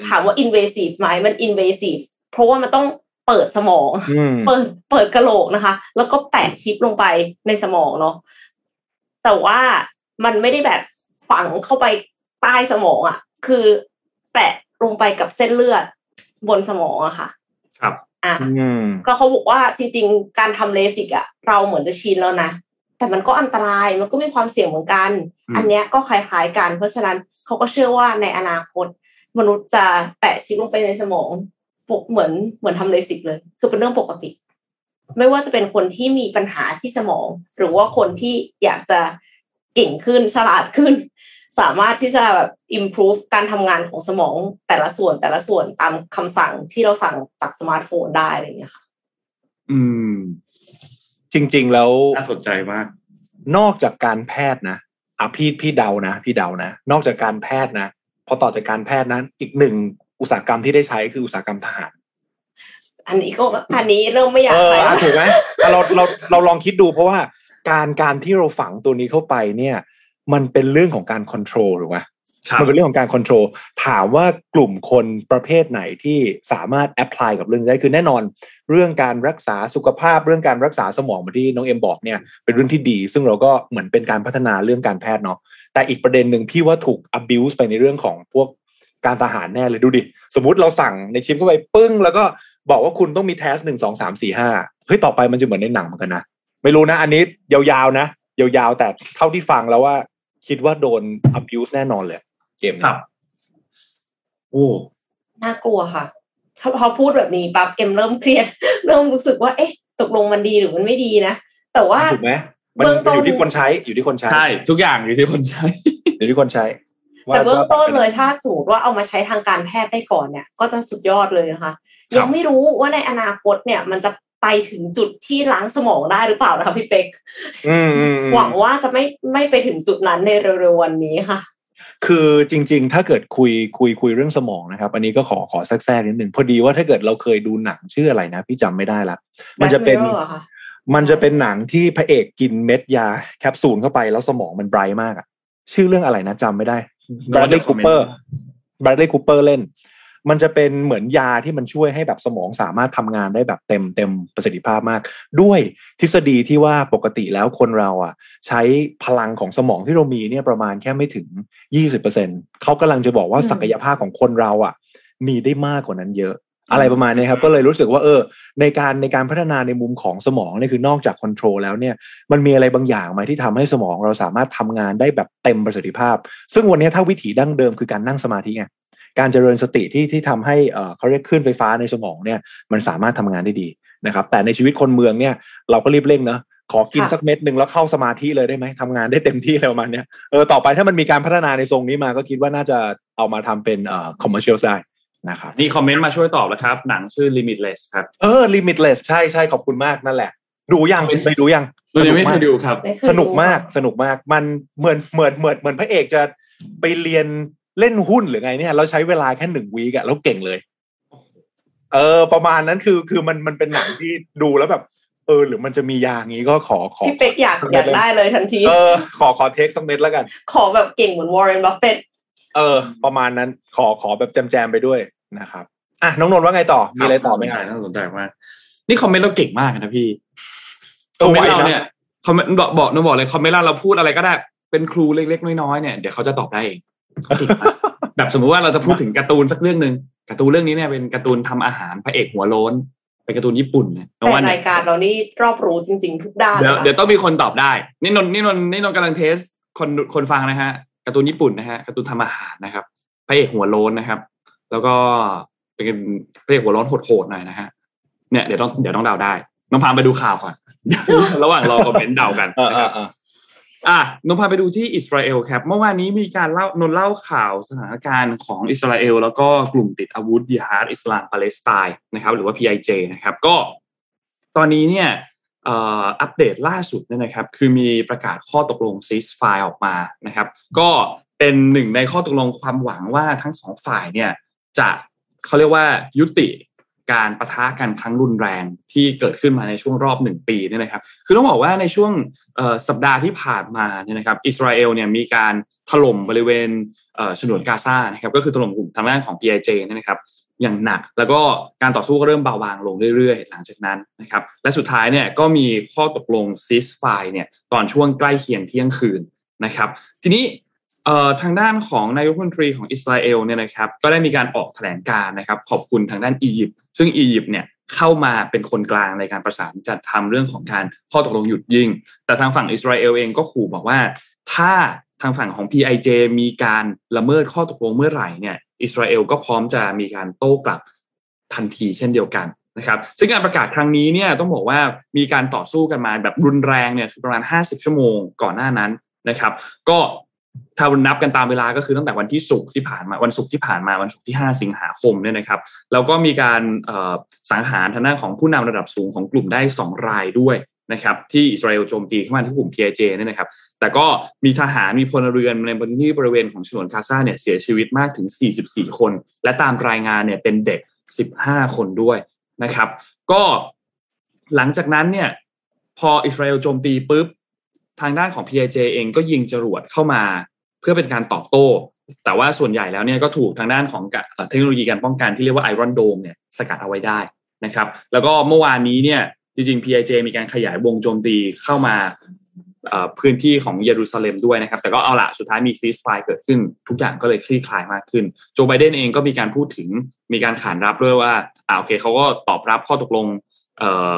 ถามว่า invasive ไหมมัน invasive เพราะว่ามันต้องเปิดสมองอืมเปิดเปิดกระโหลกนะคะ แล้วก็แปะชิปลงไปในสมองเนาะแต่ว่ามันไม่ได้แบบฝังเข้าไปใต้สมองอะ่ะ คือแปะลงไปกับเส้นเลือด บนสมองอะค่ะ ครับอะอืมก็เขาบอกว่าจริงๆ การทำเลสิกอะเราเหมือนจะชินแล้วนะ แต่มันก็อันตรายมันก็มีความเสี่ยงเหมือนกันอืมอันเนี้ยก็คล้ายๆกัน เพราะฉะนั้นเขาก็เชื่อว่าในอนาคต มนุษย์จะแปะชิปลงไปในสมองปกเหมือนเหมือนทำเลสิกเลย คือเป็นเรื่องปกติ ไม่ว่าจะเป็นคนที่มีปัญหาที่สมอง หรือว่าคนที่อยากจะเก่งขึ้นฉลาดขึ้น สามารถที่จะแบบ improve การทำงานของสมองแต่ละส่วนแต่ละส่วนตามคำสั่งที่เราสั่งจากสมาร์ทโฟนได้อะไรอย่างเงี้ยค่ะ อืม จริง ๆ แล้วน่าสนใจมาก นอกจากการแพทย์นะอะพี่พี่เดานะพี่เดานะ นอกจากการแพทย์นะพอต่อจากการแพทย์นั้นอีกหนึ่งอุตสาหกรรมที่ได้ใช้คืออุตสาหกรรมทหารอันนี้ก็อันนี้เริ่มไม่อยาเอกอใส่อะถูกไหมอะเราเราเราลองคิดดูเพราะว่าการการที่เราฝังตัวนี้เข้าไปเนี่ย มันเป็นเรื่องของการค o n t r o l ถูกไหมครับมันเป็นเรื่องของการค o n t r o l ถามว่ากลุ่มคนประเภทไหนที่สามารถ apply กับเรื่องนี้ได้คือแน่นอน เรื่องการรักษาสุขภาพเรื่องการรักษาสมองเหมือนที่น้องเอ็มบอกเนี่ยเป็นเรื่องที่ดี ซึ่งเราก็เหมือนเป็นการพัฒนาเรื่องการแพทย์เนาะแต่อีกประเด็นหนึ่งพี่ว่าถูก abuse ไปในเรื่องของพวกการทหารแน่เลยดูดิ สมมุติเราสั่งในชิปเข้าไปปึ้ง แล้วก็บอกว่าคุณต้องมีเทสหนึ่งสองสามสี่ห้าเฮ้ยต่อไปมันจะเหมือนในหนังเหมือนกันนะไม่รู้นะ อันนี้ยาวๆนะยาวๆแต่เท่าที่ฟังแล้วว่า คิดว่าโดน abuse แน่นอนเลย เกมคนี้รับโอ้น่ากลัวค่ะ ถ้าพอพูดแบบนี้ปั๊บเอ็มเริ่มเครียด เริ่มรู้สึกว่า เอ๊ะ ตกลงมันดีหรือมันไม่ดีนะ แต่ว่าถูกไหมมันเบื้องต้นอยู่ที่คนใช้อยู่ที่คนใช้ใช่ทุกอย่างอยู่ที่คนใช้อยู่ที่คนใช้แต่เบื้องต้นเลยว่าถ้าสมมติว่าเอามาใช้ทางการแพทย์ได้ก่อนเนี่ย ก็จะสุดยอดเลยนะคะครับยังไม่รู้ว่าในอนาคตเนี่ย มันจะ ไปถึงจุดที่ล้างสมองได้หรือเปล่านะคะพี่เป๊กอืมอืมอืมหวังว่าจะไม่ไม่ไปถึงจุดนั้นในเร็วๆวันนี้ค่ะ คือจริง ๆ ถ้าเกิดคุยคุยคุยเรื่องสมองนะครับ อันนี้ก็ขอขอแทรกๆนิดหนึ่งพอดีว่าถ้าเกิดเราเคยดูหนังชื่ออะไรนะ พี่จำไม่ได้ละมันจะเป็น Black Mirror อะค่ะมันจะเป็นหนังที่พระเอกกินเม็ดยาแคปซูลเข้าไปแล้วสมองมันไบรท์มากอะชื่อเรื่องอะไรนะจำไม่ได้ b บ a ด l e y Cooper b บ a ด l e y Cooper เล่น มันจะเป็นเหมือนยาที่มันช่วยให้แบบสมองสามารถทำงานได้แบบเต็มเต็มประสิทธิภาพมาก ด้วยทฤษฎีที่ว่าปกติแล้วคนเราอะ ใช้พลังของสมองที่เรามีเนี่ยประมาณแค่ไม่ถึง 20%เขากำลังจะบอกว่าอืมศักยภาพของคนเราอะ มีได้มากกว่านั้นเยอะอะไรประมาณนี้ครับก็เลยรู้สึกว่าเออ ในการในการพัฒนาในมุมของสมองเนี่ยคือนอกจากคอนโทรลแล้วเนี่ยมันมีอะไรบางอย่างไหมที่ทำให้สมองเราสามารถทำงานได้แบบเต็มประสิทธิภาพ ซึ่งวันนี้ถ้าวิถีดั้งเดิมคือการนั่งสมาธิไง การเจริญสติที่ที่ทำให้เออเขาเรียกคลื่นไฟฟ้าในสมองเนี่ยมันสามารถทำงานได้ดีนะครับแต่ในชีวิตคนเมืองเนี่ยเราก็รีบเร่งนะขอกินค่ะสักเม็ดหนึ่งแล้วเข้าสมาธิเลยได้ไหมทำงานได้เต็มที่อะไรประมาณเนี้ยเออต่อไปถ้ามันมีการพัฒนาในทรงนี้มาก็คิดว่าน่าจะเอามาทำเป็นเอ่อ commercial ได้นะครับนี่คอมเมนต์มาช่วยตอบแล้วครับ หนังชื่อ Limitless ครับเออ limitless ใช่ใช่ขอบคุณมากนั่นแหละ ดูยังไปดูยังตัวนี้ไม่เคยดูครับไม่เคยสนุกมากค่ะสนุกมากมันเหมือนเหมือนเหมือนเหมือนพระเอกจะไปเรียน เล่นหุ้นหรือไงเนี่ยแล้วใช้เวลาแค่หนึ่งวีกอะแล้วเก่งเลย เออ ประมาณนั้นคือคือมันมันเป็นหนังที่ดูแล้วแบบ เออ หรือมันจะมียางี้ก็ขอขอพี่เป๊กอยากอยากได้เลยทันที เออ ขอขอเทคสักเม็ดแล้วกัน ขอแบบเก่งเหมือนวอร์เรนบัฟเฟตเออ ประมาณนั้นขอขอแบบ jam jam ๆไปด้วยนะครับอะน้องนนท์ว่าไงต่อมีอะไรต่อไหมครับน่าสนใจมากนี่คอมเมนต์เราเก่งมากนะพี่เอคอมเมนต์ไวเรานะเนี่ยคอมเมนต์บอกบอกนบอกเลยคอมเมนต์เราเราพูดอะไรก็ได้เป็น clue เล็กๆน้อยๆเนี่ยเดี๋ยวเขาจะตอบได้เอง เขาเก่งมากแบบสมมุติว่าเราจะพูดถึงการ์ตูนสักเรื่องหนึ่งการ์ตูนเรื่องนี้เนี่ยเป็นการ์ตูนทำอาหารพระเอกหัวโล้นเป็นการ์ตูนญี่ปุ่นนะน้องแต่ว่าเนี่ยรายการเรานี่รอบรู้จริง ๆ ทุกด้านเดี๋ยวเลยค่ะเดี๋ยวต้องมีคนตอบได้ นี่นนท์นี่นนท์นี่นนท์กำลัง test คนคนฟังนะฮะการ์ตูนญี่ปุ่นนะฮะการ์ตูนทำอาหารนะครับพระเอกหัวโล้นนะครับ แล้วก็เป็นพระเอกหัวโล้นโหดๆหน่อยนะฮะเนี่ยเดี๋ยวต้องเดี๋ยวต้องเดาได้น้องพามไปดูข่าวก่อนระหว่างรอคอมเมนต์เดากันเออนะครับเอะนนท์พาไปดูที่อิสราเอลครับ เมื่อวานนี้มีการเล่านนเล่าข่าวสถานการณ์ของอิสราเอล แล้วก็กลุ่มติดอาวุธยิฮาดอิสลามปาเลสไตน์นะครับหรือว่า PIJ นะครับก็ตอนนี้เนี่ยอัปเดตล่าสุดเนี่ยนะครับ คือมีประกาศข้อตกลงซีสไฟออกมานะครับ ก็เป็นหนึ่งในข้อตกลงความหวังว่าทั้งสองฝ่ายเนี่ยจะเขาเรียกว่ายุติ การประทะกันครั้งรุนแรงที่เกิดขึ้นมาในช่วงรอบหนึ่งปีนี่นะครับ คือต้องบอกว่าในช่วงสัปดาห์ที่ผ่านมาเนี่ยนะครับ อิสราเอลเนี่ยมีการถล่มบริเวณฉนวนกาซานะครับ ก็คือถล่มกลุ่มทางด้านของ PIJ เนี่ยนะครับ อย่างหนัก แล้วก็การต่อสู้ก็เริ่มเบาบางลงเรื่อยๆ หลังจากนั้นนะครับ และสุดท้ายเนี่ยก็มีข้อตกลงซีสไฟเนี่ยตอนช่วงใกล้เคียงเที่ยงคืนนะครับ ทีนี้ ทางด้านของนายกรัฐมนตรีของอิสราเอลเนี่ยนะครับก็ได้มีการออกแถลงการนะครับ ขอบคุณทางด้านอียิปต์ซึ่งอียิปต์เนี่ยเข้ามาเป็นคนกลางในการประสานจัดทำเรื่องของการข้อตกลงหยุดยิง แต่ทางฝั่งอิสราเอลเองก็ขู่บอกว่า ถ้าทางฝั่งของ PIJ มีการละเมิดข้อตกลงเมื่อไหร่เนี่ยอิสราเอลก็พร้อมจะมีการโต้กลับทันทีเช่นเดียวกันนะครับซึ่งการประกาศครั้งนี้เนี่ยต้องบอกว่ามีการต่อสู้กันมาแบบรุนแรงเนี่ยคือประมาณ 50 ชั่วโมงก่อนหน้านั้นนะครับ ก็ ถ้านับกันตามเวลาก็คือตั้งแต่วันที่ศุกร์ที่ผ่านมาวันศุกร์ที่ผ่านมาวันศุกร์ที่ 5 สิงหาคมเนี่ยนะครับแล้วก็มีการสังหารทางด้านของผู้นำระดับสูงของกลุ่มได้ 2 รายด้วยนะครับที่อิสราเอลโจมตีเข้ามาที่กลุ่ม PIJ เนี่ยนะครับแต่ก็มีทหารมีพลเรือนในบริเวณบริเวณของฉนวนคาซาเนี่ยเสียชีวิตมากถึง 44 คน และตามรายงานเนี่ยเป็นเด็ก 15 คนด้วยนะครับ ก็หลังจากนั้นเนี่ยพออิสราเอลโจมตีปุ๊บ ทางด้านของ PIJ เองก็ยิงจรวดเข้ามาเพื่อเป็นการตอบโต้ แต่ว่าส่วนใหญ่แล้วเนี่ยก็ถูกทางด้านของเทคโนโลยีการป้องกันที่เรียกว่าไอรอนโดมเนี่ยสกัดเอาไว้ได้นะครับ แล้วก็เมื่อวานนี้เนี่ยจริงๆ PIJ มีการขยายวงโจมตีเข้ามาพื้นที่ของเยรูซาเล็มด้วยนะครับ แต่ก็เอาละสุดท้ายมีซีสไฟเกิดขึ้น ทุกอย่างก็เลยคลี่คลายมากขึ้น โจไบเดนเองก็มีการพูดถึงมีการขานรับด้วยว่าอ่าโอเคเขาก็ตอบรับข้อตกลง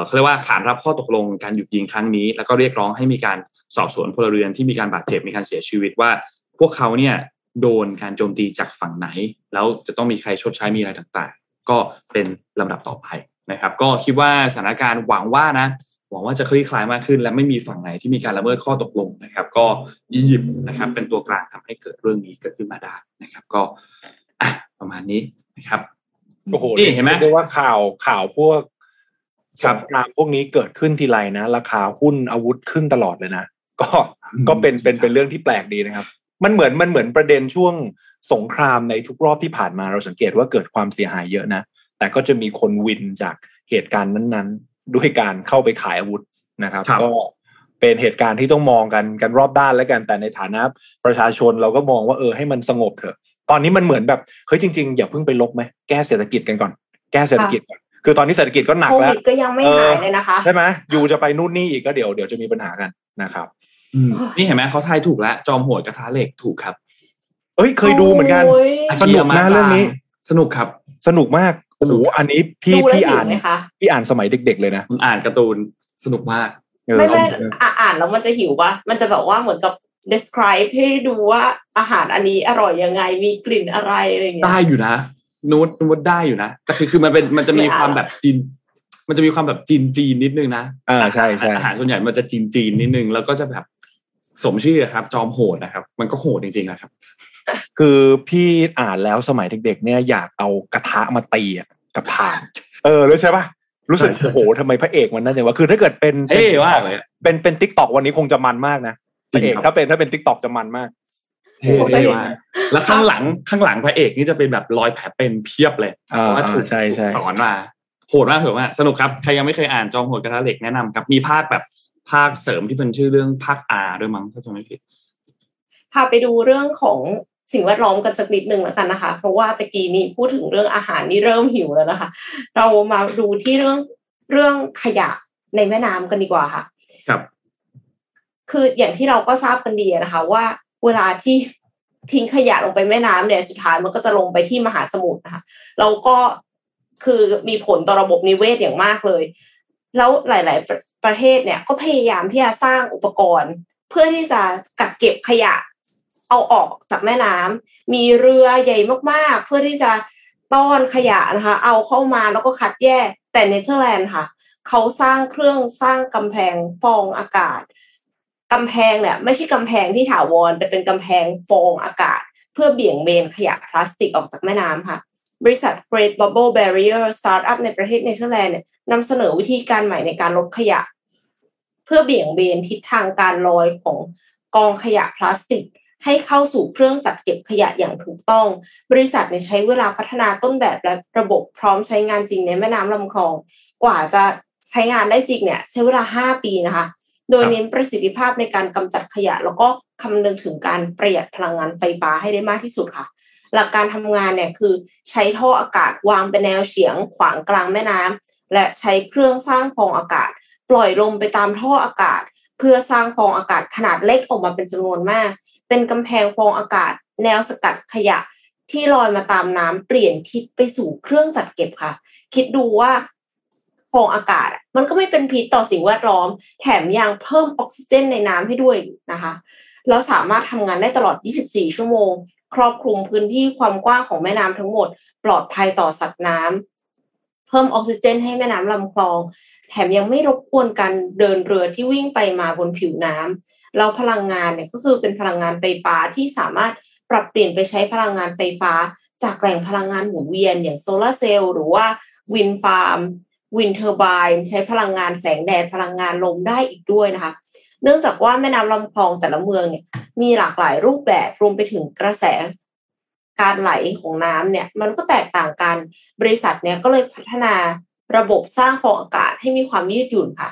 เขาเรียกว่าขานรับข้อตกลงการหยุดยิงครั้งนี้ แล้วก็เรียกร้องให้มีการสอบสวนพลเรือนที่มีการบาดเจ็บมีการเสียชีวิตว่า พวกเขาเนี่ยโดนการโจมตีจากฝั่งไหน แล้วจะต้องมีใครชดใช้มีอะไรต่างๆ ก็เป็นลำดับต่อไปนะครับ ก็คิดว่าสถานการณ์หวังว่านะหวังว่าจะคลี่คลายมากขึ้น และไม่มีฝั่งไหนที่มีการละเมิดข้อตกลงนะครับ ก็อียิปต์นะครับ เป็นตัวกลางทำให้เกิดเรื่องนี้เกิดขึ้นมาได้นะครับ ก็ประมาณนี้นะครับโอ้โหนี่เห็นไหมเรียกว่าข่าวข่าวพวก สงครามพวกนี้เกิดขึ้นทีไรนะ ราคาหุ้นอาวุธขึ้นตลอดเลยนะ ก็ก็เป็นเป็นเป็นเรื่องที่แปลกดีนะครับ มันเหมือนมันเหมือนประเด็นช่วงสงครามในทุกรอบที่ผ่านมาเราสังเกตว่าเกิดความเสียหายเยอะนะ แต่ก็จะมีคนวินจากเหตุการณ์นั้นๆ ด้วยการเข้าไปขายอาวุธนะครับก็เป็นเหตุการณ์ที่ต้องมองกันกันรอบด้านแล้วกันแต่ในฐานะประชาชนเราก็มองว่าเออให้มันสงบเถอะ ตอนนี้มันเหมือนแบบเฮ้ยจริงๆอย่าเพิ่งไปลบไหมแก้เศรษฐกิจกันก่อน แก้เศรษฐกิจก่อน คือตอนนี้เศรษฐกิจก็หนักแล้วโควิดก็ยังไม่หายเลยนะคะใช่ไหมยูจะไปนู่นนี่อีกก็เดี๋ยวเดี๋ยวจะมีปัญหากันนะครับนี่เห็นไหมเขาทายถูกแล้วจอมโหดกระทะเหล็กถูกครับ เอ้ยเคยดูเหมือนกันสนุกนะเรื่องนี้ สนุกครับ สนุกมากโอ้โหอันนี้พี่พี่อ่านพี่อ่านสมัยเด็ก ๆ เลยนะอ่านการ์ตูนสนุกมากไม่ไม่อ่านแล้วมันจะหิวปะมันจะแบบว่าเหมือนกับ describe ให้ดูว่าอาหารอันนี้อร่อยยังไงมีกลิ่นอะไรอะไรอย่างเงี้ยได้อยู่นะ นูดนูดได้อยู่นะแต่คือคือมันเป็นมันจะมีความแบบจีน มันจะมีความแบบจีนจีนนิดนึงนะอ่าใช่ใช่อาหารส่วนใหญ่มันจะจีนจีนนิดนึง แล้วก็จะแบบสมชื่อครับ จอมโหดนะครับ มันก็โหดจริงๆนะครับ คือพี่อ่านแล้วสมัยเด็ก ๆ เนี่ยอยากเอากระทะมาตีกับถ่านเออรู้ใช่ปะรู้สึกโอ้โหทำไมพระเอกมันนั่นอย่างว่าคือถ้าเกิดเป็นเท่มากเลยเป็นเป็น TikTok วันนี้คงจะมันมากนะพระเอกถ้าเป็นถ้าเป็น TikTok จะมันมาก เท่มากแล้วข้างหลังข้างหลังพระเอกนี่จะเป็นแบบรอยแผลเป็นเพียบเลยเพราะว่าถูกสอนมาโหดมากเหรอว่าสนุกครับใครยังไม่เคยอ่านจอมโหดกระทะเหล็กแนะนำครับ มีภาคแบบภาคเสริมที่เป็นชื่อเรื่องภาคอาด้วยมั้งถ้าจำไม่ผิดพาไปดูเรื่องของสิ่งแวดล้อมกันสักนิดหนึ่งแล้วกันนะคะ เพราะว่าตะกี้นี้พูดถึงเรื่องอาหารนี่เริ่มหิวแล้วนะคะ เรามาดูที่เรื่องเรื่องขยะในแม่น้ำกันดีกว่าค่ะ ครับ คืออย่างที่เราก็ทราบกันดีนะคะ ว่า เวลาที่ทิ้งขยะลงไปแม่น้ำเนี่ยสุดท้ายมันก็จะลงไปที่มหาสมุทรนะคะเราก็คือมีผลต่อระบบนิเวศอย่างมากเลย แล้วหลาย ๆ ประเทศเนี่ยก็พยายามที่จะสร้างอุปกรณ์ เพื่อที่จะกักเก็บขยะ เอาออกจากแม่น้ำมีเรือใหญ่มากๆ เพื่อที่จะต้อนขยะนะคะ เอาเข้ามาแล้วก็คัดแยกแต่เนเธอร์แลนด์ค่ะ เขาสร้างเครื่องสร้างกำแพงฟองอากาศ กำแพงเนี่ยไม่ใช่กำแพงที่ถาวร แต่เป็นกำแพงฟองอากาศ เพื่อเบี่ยงเบนขยะพลาสติกออกจากแม่น้ำค่ะ บริษัท Great Bubble Barrier Startup ในประเทศเนเธอร์แลนด์เนี่ยนำเสนอวิธีการใหม่ในการลดขยะ เพื่อเบี่ยงเบนทิศทางการลอยของกองขยะพลาสติก ให้เข้าสู่เครื่องจัดเก็บขยะอย่างถูกต้อง บริษัทเนี่ยใช้เวลาพัฒนาต้นแบบและระบบพร้อมใช้งานจริงในแม่น้ำลำคลอง กว่าจะใช้งานได้จริงเนี่ยใช้เวลา 5 ปีนะคะ โดยเน้นประสิทธิภาพในการกำจัดขยะ แล้วก็คำนึงถึงการประหยัดพลังงานไฟฟ้าให้ได้มากที่สุดค่ะ หลักการทำงานเนี่ยคือใช้ท่ออากาศวางเป็นแนวเฉียงขวางกลางแม่น้ำและใช้เครื่องสร้างฟองอากาศ ปล่อยลมไปตามท่ออากาศ เพื่อสร้างฟองอากาศขนาดเล็กออกมาเป็นจำนวนมาก เป็นกำแพงฟองอากาศ แนวสกัดขยะที่ลอยมาตามน้ำเปลี่ยนทิศไปสู่เครื่องจัดเก็บค่ะ คิดดูว่า ฟองอากาศ มันก็ไม่เป็นพิษต่อสิ่งแวดล้อม แถมยังเพิ่มออกซิเจนในน้ำให้ด้วยนะคะ เราสามารถทำงานได้ตลอด 24 ชั่วโมง ครอบคลุมพื้นที่ความกว้างของแม่น้ำทั้งหมด ปลอดภัยต่อสัตว์น้ำเพิ่มออกซิเจนให้แม่น้ำลำคลอง แถมยังไม่รบกวนการเดินเรือที่วิ่งไปมาบนผิวน้ำเราพลังงานเนี่ยก็คือเป็นพลังงานไฟฟ้าที่สามารถปรับเปลี่ยนไปใช้พลังงานไฟฟ้า จากแหล่งพลังงานหมุนเวียนอย่างโซลาเซลล์หรือว่าwind farm wind turbine ใช้พลังงานแสงแดดพลังงานลมได้อีกด้วยนะคะ เนื่องจากว่าแม่น้ำลำคลองแต่ละเมืองเนี่ยมีหลากหลายรูปแบบรวมไปถึงกระแสการไหลของน้ำเนี่ยมันก็แตกต่างกันบริษัทเนี่ยก็เลยพัฒนาระบบสร้างฟองอากาศให้มีความยืดหยุ่นค่ะ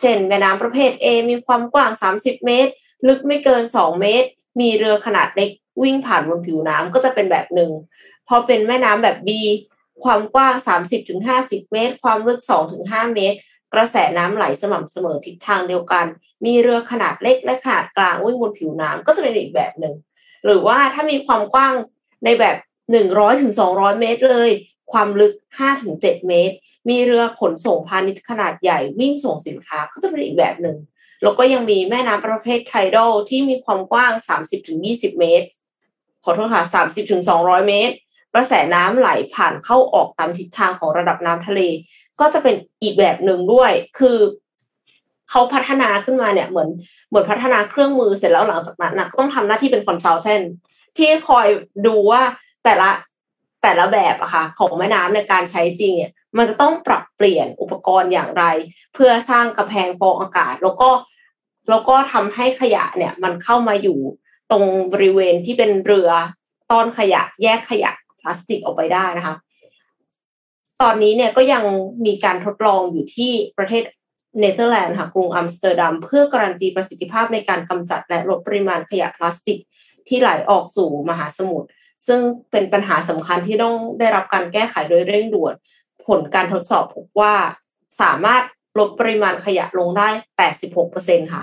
เช่นแม่น้ำประเภท A มีความกว้าง 30 เมตร ลึกไม่เกิน 2 เมตร มีเรือขนาดเล็กวิ่งผ่านบนผิวน้ำก็จะเป็นแบบหนึ่งพอเป็นแม่น้ำแบบ B ความกว้าง 30-50 เมตร ความลึก 2-5 เมตร กระแสน้ำไหลสม่ำเสมอทิศทางเดียวกัน มีเรือขนาดเล็กและขนาดกลางวิ่งบนผิวน้ำก็จะเป็นอีกแบบหนึ่ง หรือว่าถ้ามีความกว้างในแบบ100-200 เมตรเลย ความลึก 5-7 เมตร มีเรือขนส่งพาณิชย์ขนาดใหญ่วิ่งส่งสินค้าก็จะเป็นอีกแบบหนึ่งแล้วก็ยังมีแม่น้ำประเภทไทดอลที่มีความกว้าง 30-20 เมตร ขอโทษค่ะ 30-200 เมตร กระแสน้ำไหลผ่านเข้าออกตามทิศทางของระดับน้ำทะเล ก็จะเป็นอีกแบบหนึ่งด้วย คือเขาพัฒนาขึ้นมาเนี่ยเหมือนเหมือนพัฒนาเครื่องมือเสร็จแล้วหลังจากนั้นนะก็ต้องทำหน้าที่เป็น consultant ที่คอยดูว่าแต่ละแต่ละแบบอะค่ะของแม่น้ำในการใช้จริงเนี่ยมันจะต้องปรับเปลี่ยนอุปกรณ์อย่างไร เพื่อสร้างกำแพงฟองอากาศ แล้วก็แล้วก็ทำให้ขยะเนี่ยมันเข้ามาอยู่ตรงบริเวณที่เป็นเรือต้อนขยะแยกขยะ พลาสติกออกไปได้นะคะ ตอนนี้เนี่ยก็ยังมีการทดลองอยู่ที่ประเทศเนเธอร์แลนด์ค่ะกรุงอัมสเตอร์ดัมเพื่อการันตีประสิทธิภาพในการกำจัดและลดปริมาณขยะพลาสติกที่ไหลออกสู่มหาสมุทรซึ่งเป็นปัญหาสำคัญที่ต้องได้รับการแก้ไขโดยเร่งด่วน ผลการทดสอบพบว่าสามารถลดปริมาณขยะลงได้ 86%ค่ะ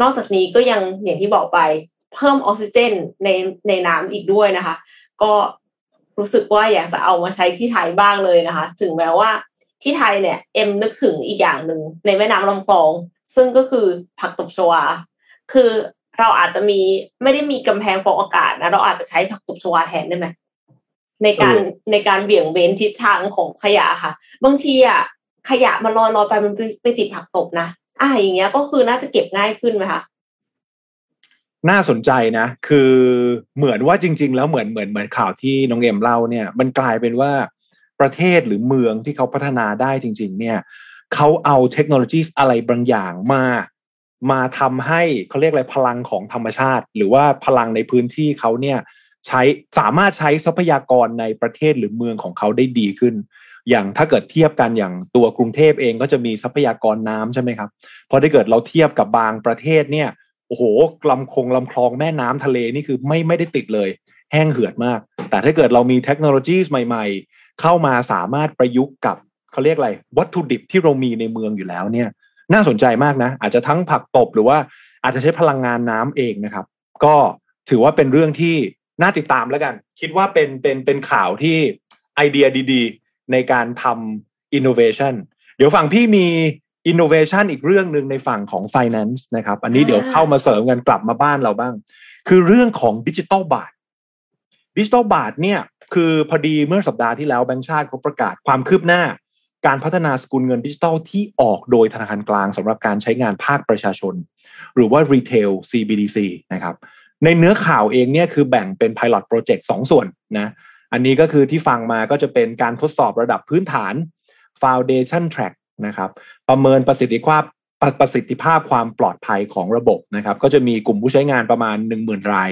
นอกจากนี้ก็ยังอย่างที่บอกไปเพิ่มออกซิเจนในในน้ำอีกด้วยนะคะ ก็ รู้สึกว่าอยากจะเอามาใช้ที่ไทยบ้างเลยนะคะ ถึงแม้ว่าที่ไทยเนี่ยเอ็มนึกถึงอีกอย่างหนึ่งในแม่น้ำลำคลอง ซึ่งก็คือผักตบชวา คือเราอาจจะมีไม่ได้มีกำแพงฟองอากาศนะเราอาจจะใช้ผักตบชวาแทนได้ไหมในการในการเบี่ยงเบนทิศทางของขยะค่ะ บางทีอะขยะมันลอยลอยไปมันไปติดผักตบนะอ่าอย่างเงี้ยก็คือน่าจะเก็บง่ายขึ้นไหมคะ น่าสนใจนะ คือเหมือนว่าจริง ๆ แล้วเหมือนเหมือนเหมือนข่าวที่น้องเอ็มเล่าเนี่ย มันกลายเป็นว่าประเทศหรือเมืองที่เขาพัฒนาได้จริง ๆ เนี่ยเขาเอาเทคโนโลยีอะไรบางอย่างมา มาทำให้เขาเรียกอะไรพลังของธรรมชาติ หรือว่าพลังในพื้นที่เขาเนี่ยใช้สามารถใช้ทรัพยากรในประเทศหรือเมืองของเขาได้ดีขึ้น อย่างถ้าเกิดเทียบกันอย่างตัวกรุงเทพเองก็จะมีทรัพยากรน้ำใช่ไหมครับพอถ้าเกิดเราเทียบกับบางประเทศเนี่ย โอ้โหลำคงลำคลองแม่น้ำทะเลนี่คือไม่ไม่ได้ติดเลย แห้งเหือดมาก แต่ถ้าเกิดเรามีเทคโนโลยีใหม่ ๆ เข้ามาสามารถประยุกต์กับเขาเรียกอะไร วัตถุดิบที่เรามีในเมืองอยู่แล้วเนี่ย น่าสนใจมากนะ อาจจะทั้งผักตบหรือว่าอาจจะใช้พลังงานน้ำเองนะครับ ก็ถือว่าเป็นเรื่องที่น่าติดตามแล้วกัน คิดว่าเป็นเป็นเป็นข่าวที่ไอเดียดี ๆ ในการทำอินโนเวชันเดี๋ยวฝั่งพี่มี อินโนเวชันอีกเรื่องหนึ่งในฝั่งของ Finance นะครับ อันนี้เดี๋ยวเข้ามาเสริมกันกลับมาบ้านเราบ้าง คือเรื่องของดิจิตอลบาทดิจิตอลบาทเนี่ย คือพอดีเมื่อสัปดาห์ที่แล้วแบงก์ชาติเขาประกาศความคืบหน้า การพัฒนาสกุลเงินดิจิตอลที่ออกโดยธนาคารกลางสำหรับการใช้งานภาคประชาชน หรือว่า Retail CBDC นะครับในเนื้อข่าวเองเนี่ยคือแบ่งเป็น Pilot Project 2ส่วนนะอันนี้ก็คือที่ฟังมาก็จะเป็นการทดสอบระดับพื้นฐาน Foundation Track นะครับ ประเมินประสิทธิภาพประสิทธิภาพความปลอดภัยของระบบนะครับ ก็จะมีกลุ่มผู้ใช้งานประมาณ 10,000 ราย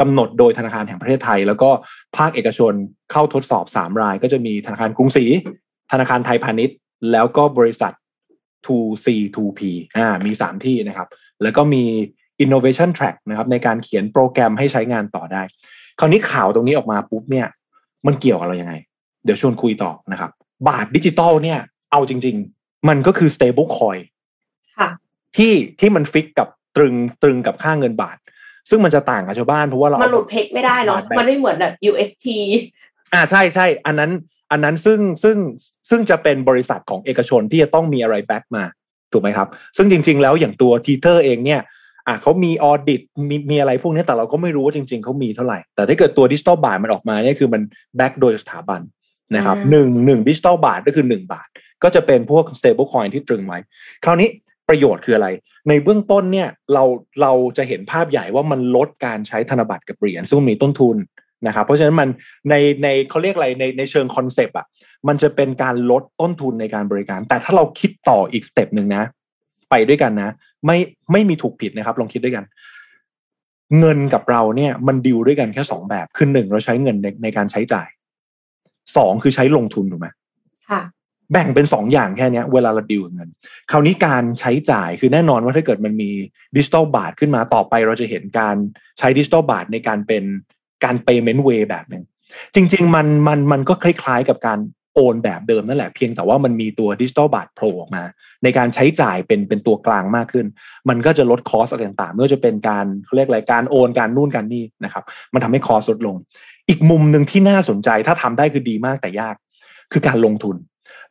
กำหนดโดยธนาคารแห่งประเทศไทย แล้วก็ภาคเอกชนเข้าทดสอบ 3 ราย ก็จะมีธนาคารกรุงศรีธนาคารไทยพาณิชย์ แล้วก็บริษัท 2C 2P อ่ามี 3 ที่นะครับ แล้วก็มี innovation track นะครับในการเขียนโปรแกรมให้ใช้งานต่อได้ คราวนี้ข่าวตรงนี้ออกมาปุ๊บเนี่ย มันเกี่ยวกับเรายังไง เดี๋ยวชวนคุยต่อนะครับ บาทดิจิตอลเนี่ยเอาจริง มันก็คือ stable coin ค่ะที่ที่มันฟิกกับตรึงตรึงกับค่าเงินบาท ซึ่งมันจะต่างกับชาวบ้านเพราะว่าเรา มันหลุดเพกไม่ได้เนาะบาทแบงค์มันไม่เหมือนแบบ UST อ่าใช่ใช่อันนั้นอันนั้นซึ่งซึ่งซึ่งจะเป็นบริษัทของเอกชนที่จะต้องมีอะไร back มาถูกไหมครับ ซึ่งจริง ๆ แล้วอย่างตัว Tether เองเนี่ยอะเขามี audit มีมีอะไรพวกนี้แต่เราก็ไม่รู้ว่าจริง ๆเขามีเท่าไหร่ แต่ถ้าเกิดตัวดิจิตอลบาทมันออกมาเนี่ยคือมัน back โดยสถาบันนะครับอืมหนึ่งหนึ่งดิจิตอลบาทก็คือหนึ่งบาท ก็จะเป็นพวก stable coin ที่ตรึงไว้คราวนี้ประโยชน์คืออะไร ในเบื้องต้นเนี่ยเราเราจะเห็นภาพใหญ่ว่ามันลดการใช้ธนบัตรกับเหรียญซึ่งมีต้นทุนนะครับเพราะฉะนั้นมันในในเขาเรียกอะไรในในเชิง concept อะมันจะเป็นการลดต้นทุนในการบริการ แต่ถ้าเราคิดต่ออีก step หนึ่งนะ ไปด้วยกันนะ ไม่ไม่มีถูกผิดนะครับ ลองคิดด้วยกัน เงินกับเราเนี่ยมันดิวด้วยกันแค่สองแบบคือหนึ่งเราใช้เงินในในการใช้จ่ายสองคือใช้ลงทุนถูกไหมค่ะ แบ่งเป็นสองอย่างแค่นี้เวลาเราดิวเงิน คราวนี้การใช้จ่ายคือแน่นอนว่าถ้าเกิดมันมีดิจิตอลบาทขึ้นมาต่อไปเราจะเห็นการใช้ดิจิตอลบาทในการเป็นการเ payment way แบบหนึ่งจริง ๆ มันมันมันก็คล้าย ๆ กับการโอนแบบเดิมนั่นแหละเพียงแต่ว่ามันมีตัวดิจิตอลบาทโผล่ออกมา ในการใช้จ่ายเป็นเป็นตัวกลางมากขึ้น มันก็จะลดคอสอะไรต่างๆไม่ว่าจะเป็นการเขาเรียกอะไรการโอนการนู่นการนี่นะครับมันทำให้คอสลดลง อีกมุมหนึ่งที่น่าสนใจถ้าทำได้คือดีมากแต่ยาก คือการลงทุน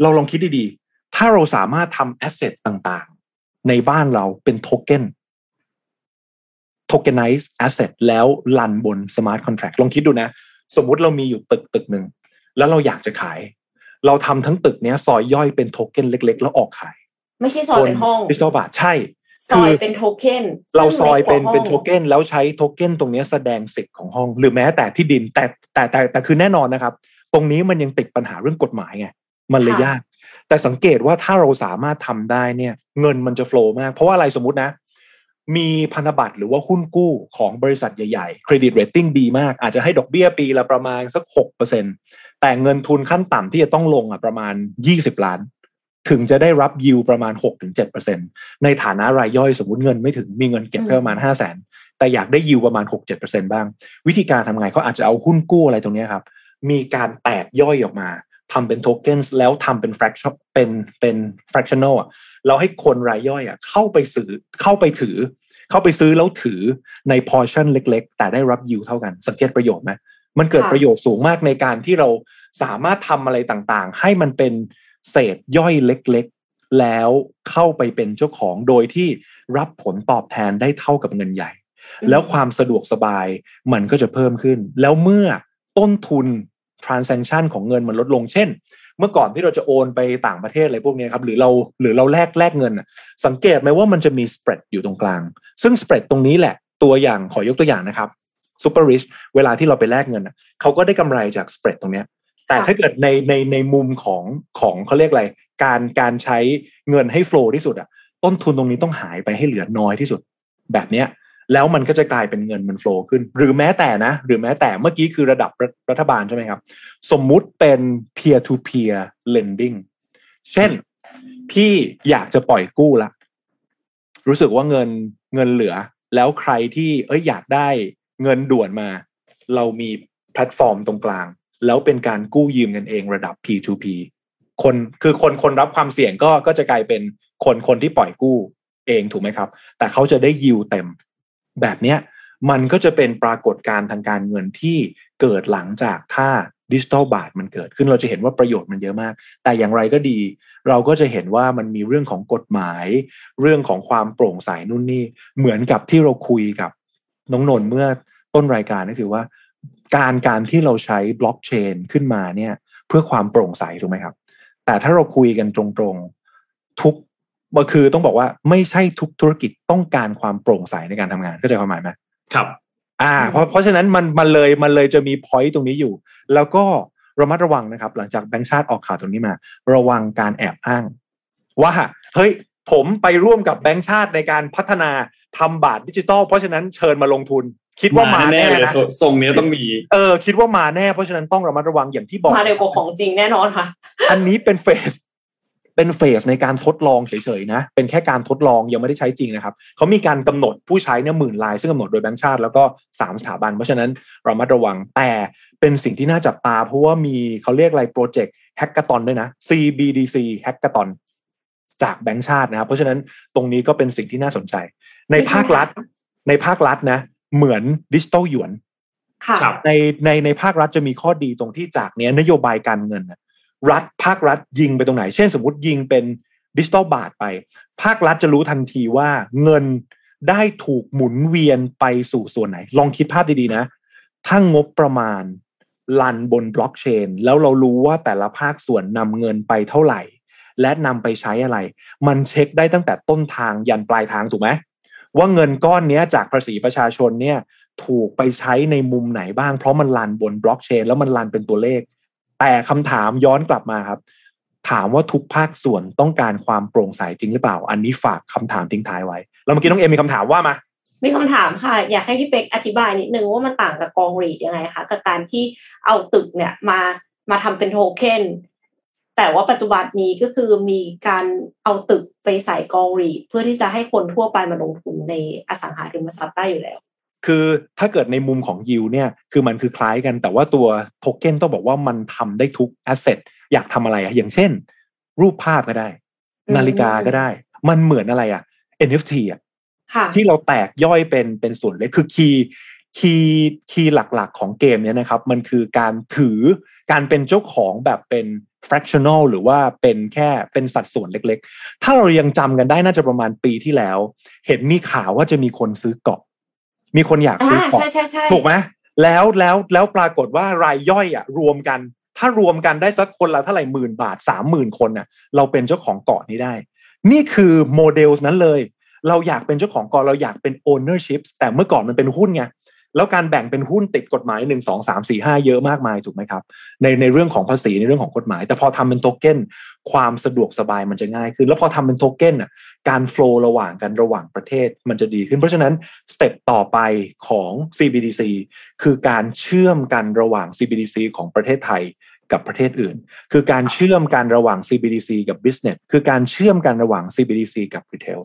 เราลองคิดดีๆ ถ้าเราสามารถทำ asset ต่างๆ ในบ้านเราเป็น token tokenize asset แล้ว run บน smart contract ลองคิดดูนะ สมมุติเรามีอยู่ตึกตึกหนึ่ง แล้วเราอยากจะขาย เราทำทั้งตึกเนี้ยซอยย่อยเป็นโทเก้นเล็ก ๆ แล้วออกขาย ไม่ใช่ซอยเป็นห้องดิจิตอลบาทใช่ซอยเป็นโทเค็นเราซอยเป็นซึ่งเป็นเล็กกว่าห้องเกแล้วใช้โทเก้นตรงเนี้ยแสดงสิทธิ์ของห้อง หรือแม้แต่ที่ดินแต่แต่แต่แต่คือแน่นอนนะครับ ตรงนี้มันยังติดปัญหาเรื่องกฎหมายไง มันเลยยาก แต่สังเกตว่าถ้าเราสามารถทำได้เนี่ย เงินมันจะ flow มาก เพราะว่าอะไรสมมตินะ มีพันธบัตรหรือว่าหุ้นกู้ของบริษัทใหญ่ๆ credit rating ดีมาก อาจจะให้ดอกเบี้ยปีละประมาณสักหกเปอร์เซ็นแต่เงินทุนขั้นต่ำที่จะต้องลงอะประมาณยี่สิบล้าน ถึงจะได้รับยิวประมาณหกถึงเจ็ดเปอร์เซ็นในฐานะรายย่อยสมมติเงินไม่ถึงมีเงินเก็บแค่ประมาณห้าแสนแต่อยากได้ยิวประมาณหกเจ็ดเปอร์เซ็นบ้าง วิธีการทำไงเขาอาจจะเอาหุ้นกู้อะไรตรงเนี้ยครับ มีการแตกย่อยออกมา ทำเป็นโทเก้นแล้วทำเป็น fraction เป็นเป็น fractional อะเราให้คนรายย่อยอะเข้าไปซื้อเข้าไปถือ เข้าไปซื้อแล้วถือใน portion เล็ก ๆ แต่ได้รับยิวเท่ากัน สังเกตประโยชน์ไหมมันเกิดค่ะประโยชน์สูงมากในการที่เราสามารถทำอะไรต่างๆ ให้มันเป็นเศษย่อยเล็กๆ แล้วเข้าไปเป็นเจ้าของโดยที่รับผลตอบแทนได้เท่ากับเงินใหญ่ แล้วความสะดวกสบายมันก็จะเพิ่มขึ้น แล้วเมื่อต้นทุน transaction ของเงินมันลดลงเช่น เมื่อก่อนที่เราจะโอนไปต่างประเทศอะไรพวกเนี้ยครับหรือเราหรือเราแลกแลกเงินน่ะสังเกตไหมว่ามันจะมี spread อยู่ตรงกลาง ซึ่ง spread ตรงนี้แหละตัวอย่างขอยกตัวอย่างนะครับ super rich เวลาที่เราไปแลกเงินน่ะเขาก็ได้กำไรจาก spread ตรงเนี้ยแต่ถ้าเกิดในในในมุมของของเขาเรียกอะไร การการใช้เงินให้ flow ที่สุดอะต้นทุนตรงนี้ต้องหายไปให้เหลือน้อยที่สุด แบบเนี้ย แล้วมันก็จะกลายเป็นเงินมัน flow ขึ้น หรือแม้แต่นะ หรือแม้แต่เมื่อกี้คือระดับรัฐรัฐบาลใช่ไหมครับ สมมุติเป็น peer to peer lending เช่น พี่อยากจะปล่อยกู้ละ รู้สึกว่าเงินเงินเหลือ แล้วใครที่เอ้ยอยากได้เงินด่วนมา เรามีแพลตฟอร์มตรงกลาง แล้วเป็นการกู้ยืมเงินเองระดับ P2P คนคือคนคนรับความเสี่ยงก็ก็จะกลายเป็นคนคนที่ปล่อยกู้เองถูกไหมครับ แต่เขาจะได้ยิวเต็ม แบบเนี้ยมันก็จะเป็นปรากฏการณ์ทางการเงินที่เกิดหลังจากถ้าดิจิ t a ลบาทมันเกิดขึ้นเราจะเห็นว่าประโยชน์มันเยอะมาก แต่อย่างไรก็ดี เราก็จะเห็นว่ามันมีเรื่องของกฎหมาย เรื่องของความโปร่งใสนู่นนี่เหมือนกับที่เราคุยกับน้องนนท์เมื่อต้นรายการก็คือว่า การการที่เราใช้บล็อกเชนขึ้นมาเนี่ย เพื่อความโปร่งใสถูกไหมครับ แต่ถ้าเราคุยกันตรงๆทุก มันคือต้องบอกว่าไม่ใช่ทุกธุรกิจต้องการความโปร่งใสในการทำงานเข้าใจความหมายไหมครับ อ่า เพราะเพราะฉะนั้นมันมันเลยมันเลยจะมีพอยต์ตรงนี้อยู่ แล้วก็ระมัดระวังนะครับ หลังจากแบงก์ชาติออกข่าวตรงนี้มา ระวังการแอบอ้าง ว่าเฮ้ยผมไปร่วมกับแบงก์ชาติในการพัฒนาทำบาทดิจิตอลเพราะฉะนั้นเชิญมาลงทุน คิดว่ามาแน่เลยนะทรงนี้ต้องมีเออคิดว่ามาแน่เพราะฉะนั้นต้องระมัดระวังอย่างที่บอกมาเร็วกว่าของจริงแน่นอนค่ะ อันนี้เป็นเฟส เเป็นเฟสในการทดลองเฉยๆนะ เป็นแค่การทดลองยังไม่ได้ใช้จริงนะครับเขามีการกำหนดผู้ใช้เนี่ยหมื่นลาย ซึ่งกำหนดโดยแบงก์ชาติแล้วก็สามสถาบัน เพราะฉะนั้นเรามาระวังแต่เป็นสิ่งที่น่าจับตา เพราะว่ามีเขาเรียกอะไรโปรเจกต์ hackathon ด้วยนะ CBDC hackathon จากแบงก์ชาตินะครับ เพราะฉะนั้นตรงนี้ก็เป็นสิ่งที่น่าสนใจ ในภาครัฐ ในภาครัฐนะ เหมือนดิจิตอลหยวนค่ะครับในในในภาครัฐจะมีข้อดีตรงที่จากเนี้ยนโยบายการเงินน่ะ รัฐภาครัฐยิงไปตรงไหน เช่นสมมติยิงเป็นดิจิตอลบาทไป ภาครัฐจะรู้ทันทีว่าเงินได้ถูกหมุนเวียนไปสู่ส่วนไหน ลองคิดภาพดีๆนะ ถ้างบประมาณลันบนบล็อกเชน แล้วเรารู้ว่าแต่ละภาคส่วนนำเงินไปเท่าไหร่ และนำไปใช้อะไร มันเช็คได้ตั้งแต่ต้นทางยันปลายทางถูกไหมว่าเงินก้อนนี้จากภาษีประชาชนเนี่ยถูกไปใช้ในมุมไหนบ้าง เพราะมันรันบนบล็อกเชน แล้วมันรันเป็นตัวเลข แต่คำถามย้อนกลับมาครับ ถามว่าทุกภาคส่วนต้องการความโปร่งใสจริงหรือเปล่า อันนี้ฝากคำถามทิ้งท้ายไว้ แล้วเมื่อกี้น้องเอ็มมีคำถามว่ามามีคำถามค่ะ อยากให้พี่เป็กอธิบายนิดนึงว่ามันต่างกับกองรีดยังไงคะกับการที่เอาตึกเนี่ยมามาทำเป็นโทเค็นแต่ว่าปัจจุบันนี้ก็คือมีการเอาตึกไปใส่กองรีดเพื่อที่จะให้คนทั่วไปมาลงทุนในอสังหาริมทรัพย์ได้อยู่แล้ว คือถ้าเกิดในมุมของยิวเนี่ยคือมันคือคล้ายกันแต่ว่าตัวโทเก้นต้องบอกว่ามันทำได้ทุกแอสเซทอยากทำอะไรอะอย่างเช่น รูปภาพก็ได้อืมนาฬิกาก็ได้ มันเหมือนอะไรอะ NFT อะค่ะที่เราแตกย่อยเป็นเป็นส่วนเล็กคือ key key key หลักๆ ของเกมเนี้ยนะครับ มันคือการถือการเป็นเจ้าของแบบเป็น fractional หรือว่าเป็นแค่เป็นสัดส่วนเล็กๆ ถ้าเรายังจำกันได้น่าจะประมาณปีที่แล้ว เห็นมีข่าวว่าจะมีคนซื้อเกาะ มีคนอยากซื้ออ่าเกาะใช่ใช่ใช่ถูกไหมแล้วแล้วแล้วปรากฏว่ารายย่อยอะรวมกัน ถ้ารวมกันได้สักคนละเท่าไหร่หมื่นบาทสามหมื่นคนน่ะ เราเป็นเจ้าของเกาะนี้ได้ นี่คือโมเดลนั้นเลย เราอยากเป็นเจ้าของเกาะเราอยากเป็น ownership แต่เมื่อก่อนมันเป็นหุ้นไง แล้วการแบ่งเป็นหุ้นติดกฎหมายหนึ่งสองสามสี่ห้าเยอะมากมายถูกไหมครับ ในในเรื่องของภาษีในเรื่องของกฎหมาย แต่พอทำเป็นโทเก้นความสะดวกสบายมันจะง่ายขึ้น แล้วพอทำเป็นโทเก้นอะการ flow ระหว่างกันระหว่างประเทศมันจะดีขึ้น เพราะฉะนั้น step ต่อไปของ CBDC คือการเชื่อมกันระหว่าง CBDC ของประเทศไทย กับประเทศอื่น คือการเชื่อมกันระหว่าง CBDC กับ Business คือการเชื่อมกันระหว่าง CBDC กับ Retail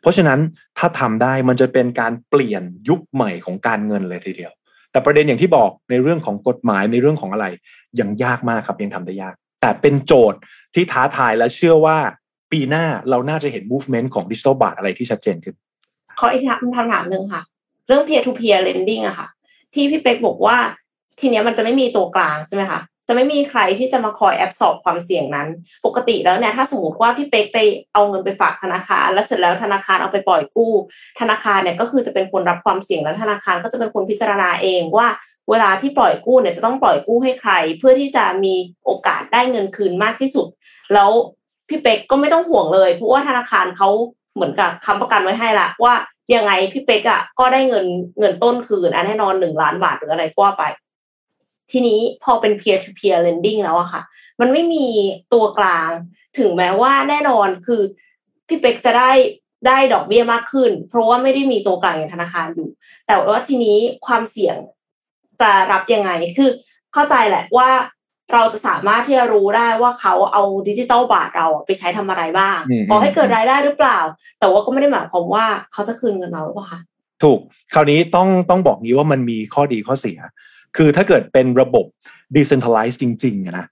เพราะฉะนั้นถ้าทำได้มันจะเป็นการเปลี่ยนยุคใหม่ของการเงินเลยทีเดียว แต่ประเด็นอย่างที่บอกในเรื่องของกฎหมายในเรื่องของอะไรยังยากมากครับยังทำได้ยาก แต่เป็นโจทย์ที่ท้าทายและเชื่อว่าปีหน้าเราน่าจะเห็น movement ของดิจิ t a ลบาทอะไรที่ชัดเจนขึ้นขออีกคำถามหนึ่งค่ะ เรื่อง peer to peer lending อะค่ะ ที่พี่เป็กบอกว่าทีเนี้ยมันจะไม่มีตัวกลางใช่ไหมคะ จะไม่มีใครที่จะมาคอยแอบสอบความเสี่ยงนั้น ปกติแล้วเนี่ยถ้าสมมติว่าพี่เป็กไปเอาเงินไปฝากธนาคาร แล้วเสร็จแล้วธนาคารเอาไปปล่อยกู้ ธนาคารเนี่ยก็คือจะเป็นคนรับความเสี่ยงแล้วธนาคารก็จะเป็นคนพิจารณาเองว่าเวลาที่ปล่อยกู้เนี่ยจะต้องปล่อยกู้ให้ใคร เพื่อที่จะมีโอกาสได้เงินคืนมากที่สุด แล้วพี่เป็กก็ไม่ต้องห่วงเลยเพราะว่าธนาคารเขาเหมือนกับค้ำประกันไว้ให้ละว่ายังไงพี่เป็กอะก็ได้เงินเงินต้นคืนอันแน่นอนหนึ่งล้านบาทหรืออะไรก็ไป ทีนี้พอเป็น peer to peer lending แล้วอะค่ะ มันไม่มีตัวกลาง ถึงแม้ว่าแน่นอนคือพี่เป็กจะได้ได้ดอกเบี้ยมากขึ้น เพราะว่าไม่ได้มีตัวกลางอย่างธนาคารอยู่ แต่ว่าทีนี้ความเสี่ยงจะรับยังไง คือเข้าใจแหละว่าเราจะสามารถที่จะรู้ได้ว่าเขาเอาดิจิตอลบาทเราอะไปใช้ทำอะไรบ้างอืมขอให้เกิดรายได้หรือเปล่า แต่ว่าก็ไม่ได้หมายความว่าเขาจะคืนเงินเราหรือเปล่าคะถูก คราวนี้ต้องต้องบอกงี้ว่ามันมีข้อดีข้อเสีย คือถ้าเกิดเป็นระบบ decentralized จริงๆอะนะ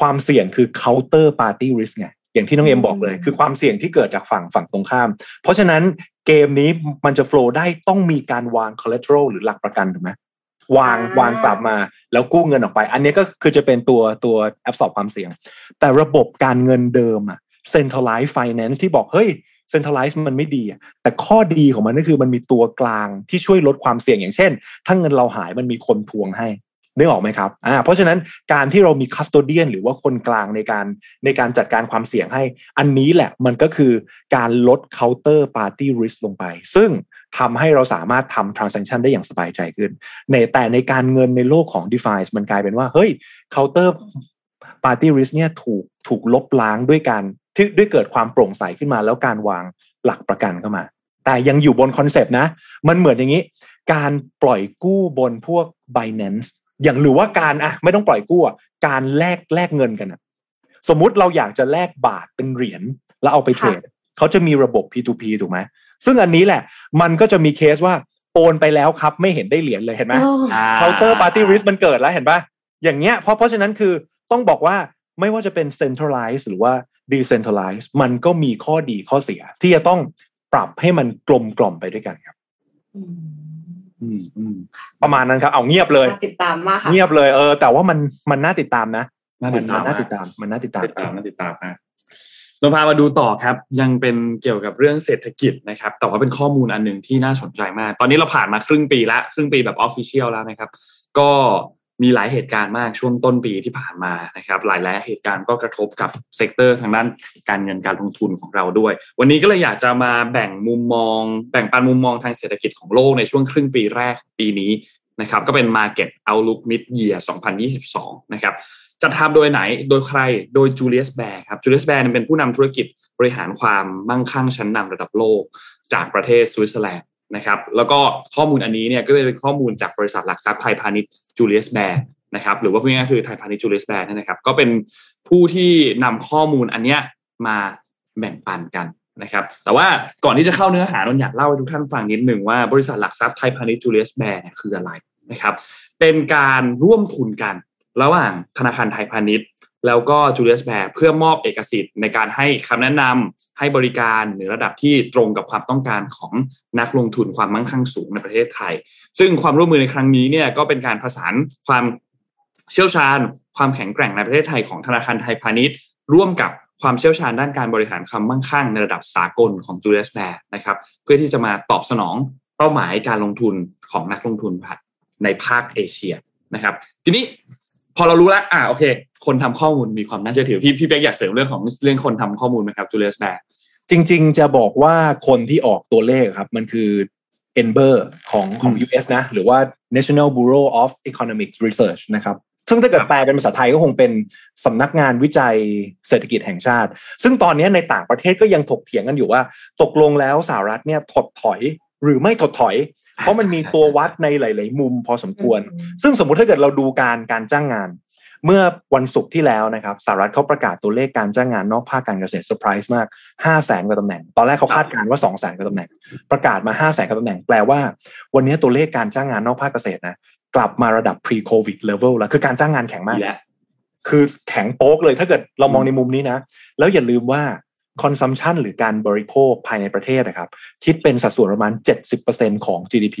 ความเสี่ยงคือ counter party risk ไงอย่างที่น้องเอ็มบอกเลย คือความเสี่ยงที่เกิดจากฝั่งฝั่งตรงข้าม เพราะฉะนั้นเกมนี้มันจะ flow ได้ต้องมีการวาง collateral หรือหลักประกันถูกไหมวางอ่าวางกลับมาแล้วกู้เงินออกไป อันนี้ก็คือจะเป็นตัวตัว absorb ความเสี่ยง แต่ระบบการเงินเดิมอะ centralized finance ที่บอกเฮ้ย centralized มันไม่ดีแต่ข้อดีของมันก็คือมันมีตัวกลางที่ช่วยลดความเสี่ยงอย่างเช่น ถ้าเงินเราหายมันมีคนทวงให้นึกออกไหมครับอ่าเพราะฉะนั้นการที่เรามี custodian หรือว่าคนกลางในการในการจัดการความเสี่ยงให้ อันนี้แหละมันก็คือการลด counter party risk ลงไป ซึ่งทำให้เราสามารถทำ transaction ได้อย่างสบายใจขึ้น ในแต่ในการเงินในโลกของ d e f i มันกลายเป็นว่า เฮ้ย counter party risk เนี่ยถูกถูกลบล้างด้วยการ ที่ด้วยเกิดความโปร่งใสขึ้นมา แล้วการวางหลักประกันเข้ามา แต่ยังอยู่บนคอนเซปต์นะ มันเหมือนอย่างนี้ การปล่อยกู้บนพวก Binance อย่างหรือว่าการอะไม่ต้องปล่อยกู้อะการแลกแลกเงินกันอะสมมุติเราอยากจะแลกบาทเป็นเหรียญแล้วเอาไปเทรดเขาจะมีระบบ P2P ถูกไหมซึ่งอันนี้แหละ มันก็จะมีเคสว่าโอนไปแล้วครับ ไม่เห็นได้เหรียญเลยเห็นไหมโอ้ counterparty risk มันเกิดแล้วเห็นปะอย่างเงี้ยเพราะเพราะฉะนั้นคือต้องบอกว่าไม่ว่าจะเป็น centralized หรือว่า decentralized มันก็มีข้อดีข้อเสีย ที่จะต้องปรับให้มันกลมกล่อมไปด้วยกันครับอืมอืมอืมประมาณนั้นครับเอาเงียบเลยน่าติดตามมากค่ะเงียบเลยเออแต่ว่ามันมันน่าติดตามนะน่ามัติดตามมันน่าติดตาม มันน่าติดตามติดตามน่าติดตามมากเราพามาดูต่อครับ ยังเป็นเกี่ยวกับเรื่องเศรษฐกิจนะครับ แต่ว่าเป็นข้อมูลอันหนึ่งที่น่าสนใจมาก ตอนนี้เราผ่านมาครึ่งปีละครึ่งปีแบบ official แล้วนะครับ ก็ มีหลายเหตุการณ์มากช่วงต้นปีที่ผ่านมานะครับ หลายหลายๆเหตุการณ์ก็กระทบกับ sector ทางด้านการเงินการลงทุนของเราด้วย วันนี้ก็เลยอยากจะมาแบ่งมุมมอง แบ่งปันมุมมองทางเศรษฐกิจของโลกในช่วงครึ่งปีแรกปีนี้นะครับ ก็เป็น Market Outlook Mid Year 2022 นะครับจะทำโดยไหนโดยใครโดยจูเลียสแบร์ครับจูเลียสแบร์เป็นผู้นำธุรกิจบริหารความมั่งคั่งชั้นนำระดับโลก จากประเทศสวิตเซอร์แลนด์ นะครับแล้วก็ข้อมูลอันนี้เนี่ยก็เป็นข้อมูลจากบริษัทหลักทรัพย์ไทยพาณิชย์จูเลียสแบร์นะครับหรือว่าพูดง่ายๆคือไทยพาณิชย์จูเลียสแบร์นะครับก็เป็นผู้ที่นำข้อมูลอันเนี้ยมาแบ่งปันกันนะครับแต่ว่าก่อนที่จะเข้าเนื้อหานนอยากเล่าให้ทุกท่านฟังนิดหนึ่งว่าบริษัทหลักทรัพย์ไทยพาณิชย์จูเลียสแบร์เนี่ยคืออะไรนะครับเป็นการร่วมทุนกันระหว่างธนาคารไทยพาณิชย์ แล้วก็จูเลียสแบร์เพื่อมอบเอกสิทธิ์ในการให้คำแนะนำให้บริการในระดับที่ตรงกับความต้องการของนักลงทุนความมั่งคั่งสูงในประเทศไทย ซึ่งความร่วมมือในครั้งนี้เนี่ยก็เป็นการผสานความเชี่ยวชาญ ความแข็งแกร่งในประเทศไทยของธนาคารไทยพาณิชย์ ร่วมกับความเชี่ยวชาญด้านการบริหารความมั่งคั่งในระดับสากลของจูเลียสแบร์นะครับเพื่อที่จะมาตอบสนองเป้าหมายการลงทุนของนักลงทุนในภาคเอเชียนะครับ ทีนี้ พอเรารู้แล้วอ่าโอเค คนทำข้อมูลมีความน่าเชื่อถือพี่พี่เป๊กอยากเสริมเรื่องของเรื่องคนทำข้อมูลไหมครับจูเลียสแบร์จริง ๆ จะบอกว่าคนที่ออกตัวเลขครับ มันคือ e n b e r ของของ US นะ หรือว่า National Bureau of Economic Research นะครับ ซึ่งถ้าเกิดแปลเป็นภาษาไทยก็คงเป็นสำนักงานวิจัยเศรษฐกิจแห่งชาติ ซึ่งตอนนี้ในต่างประเทศก็ยังถกเถียงกันอยู่ว่า ตกลงแล้วสหรัฐเนี่ยถดถอยหรือไม่ถดถอย เพราะมันมีตัววัดในหลาย ๆ มุมพอสมควร ซึ่งสมมุติถ้าเกิดเราดูการการจ้างงาน เมื่อวันศุกร์ที่แล้วนะครับสหรัฐเขาประกาศตัวเลขการจ้างงานนอกภาคการเกษตรเซอร์ไพรส์มาก5 0 0แสนกว่าตำแหน่ง ตอนแรกเขาคาดการณ์ว่า2 0 0แสนกว่าตำแหน่ง ประกาศมา5 0 0แสนกว่าตำแหน่งแปลว่า วันนี้ตัวเลขการจ้างงานนอกภาคเกษตรนะกลับมาระดับ pre covid level แล้วคือการจ้างงานแข็งมากดีแล้วคือแข็งโป๊กเลยถ้าเกิดเรามองในมุมนี้นะ แล้วอย่าลืมว่า consumption หรือการบริโภคภายในประเทศนะครับคิดเป็นสัดส่วนประมาณ 70%ของ GDP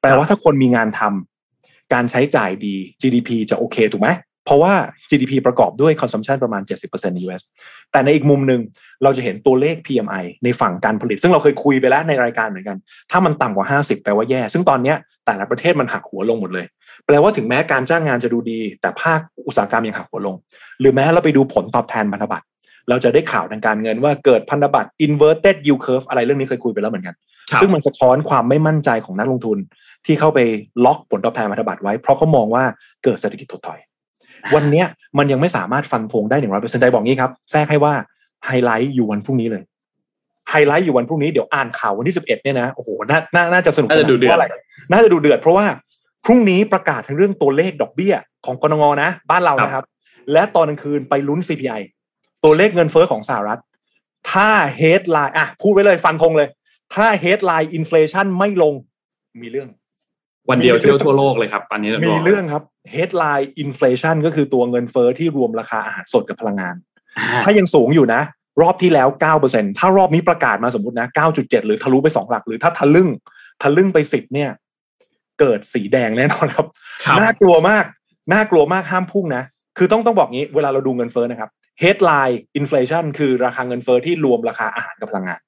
แปลว่าถ้าคนมีงานทำการใช้จ่ายดี GDP จะโอเคถูกไหมเพราะว่า GDP ประกอบด้วย consumption ประมาณ 70%ใน US แต่ในอีกมุมหนึ่งเราจะเห็นตัวเลข PMI ในฝั่งการผลิต ซึ่งเราเคยคุยไปแล้วในรายการเหมือนกัน ถ้ามันต่ำกว่า 50 แปลว่าแย่ ซึ่งตอนเนี้ยแต่ละประเทศมันหักหัวลงหมดเลย แปลว่าถึงแม้การจ้างงานจะดูดี แต่ภาคอุตสาหกรรมยังหักหัวลง หรือแม้เราไปดูผลตอบแทนพันธบัตร เราจะได้ข่าวทางการเงินว่าเกิดพันธบัตร inverted yield curve อะไรเรื่องนี้เคยคุยไปแล้วเหมือนกันครับซึ่งมันสะท้อนความไม่มั่นใจของนักลงทุน ที่เข้าไปล็อกผลตอบแทนพันธบัตรไว้ เพราะเขามองว่าเกิดเศรษฐกิจถดถอย วันเนี้ยมันยังไม่สามารถฟันธงได้หนึ่งร้อยเปอร์เซ็นต์ได้บอกงี้ครับแทรกให้ว่าไฮไลท์อยู่วันพรุ่งนี้เลยไฮไลท์อยู่วันพรุ่งนี้เดี๋ยวอ่านข่าววันที่สิบเอ็ดเนี่ยนะโอ้โหน่าน่าน่าจะสนุกน่าจะดูเดือดพราะอะไรน่าจะดูเดือดเพราะว่าพรุ่งนี้ประกาศทั้งเรื่องตัวเลขดอกเบี้ยของกรงงนะ บ้านเรานะครับ และตอนกลางคืนไปลุ้น CPI ตัวเลขเงินเฟ้อของสหรัฐ ถ้า headline อะพูดไว้เลยฟันธงเลย ถ้า headline inflation ไม่ลงมีเรื่อง วันเดียวเที่ยวทั่วโลกเลยครับอันนี้มีเรื่องครับ headline inflation ก็คือตัวเงินเฟ้อที่รวมราคาอาหารสดกับพลังงานอ่าถ้ายังสูงอยู่นะ รอบที่แล้ว9%ถ้ารอบนี้ประกาศมาสมมตินะ9.7 หรือทะลุไป2หลักหรือถ้าทะลึ่งทะลึ่งไป10เนี่ย เกิดสีแดงแน่นอนครับครับน่ากลัวมากน่ากลัวมากห้ามพุ่งนะคือต้องต้องบอกงี้เวลาเราดูเงินเฟ้อนะครับ headline inflation คือราคาเงินเฟ้อที่รวมราคาอาหารกับพลังงาน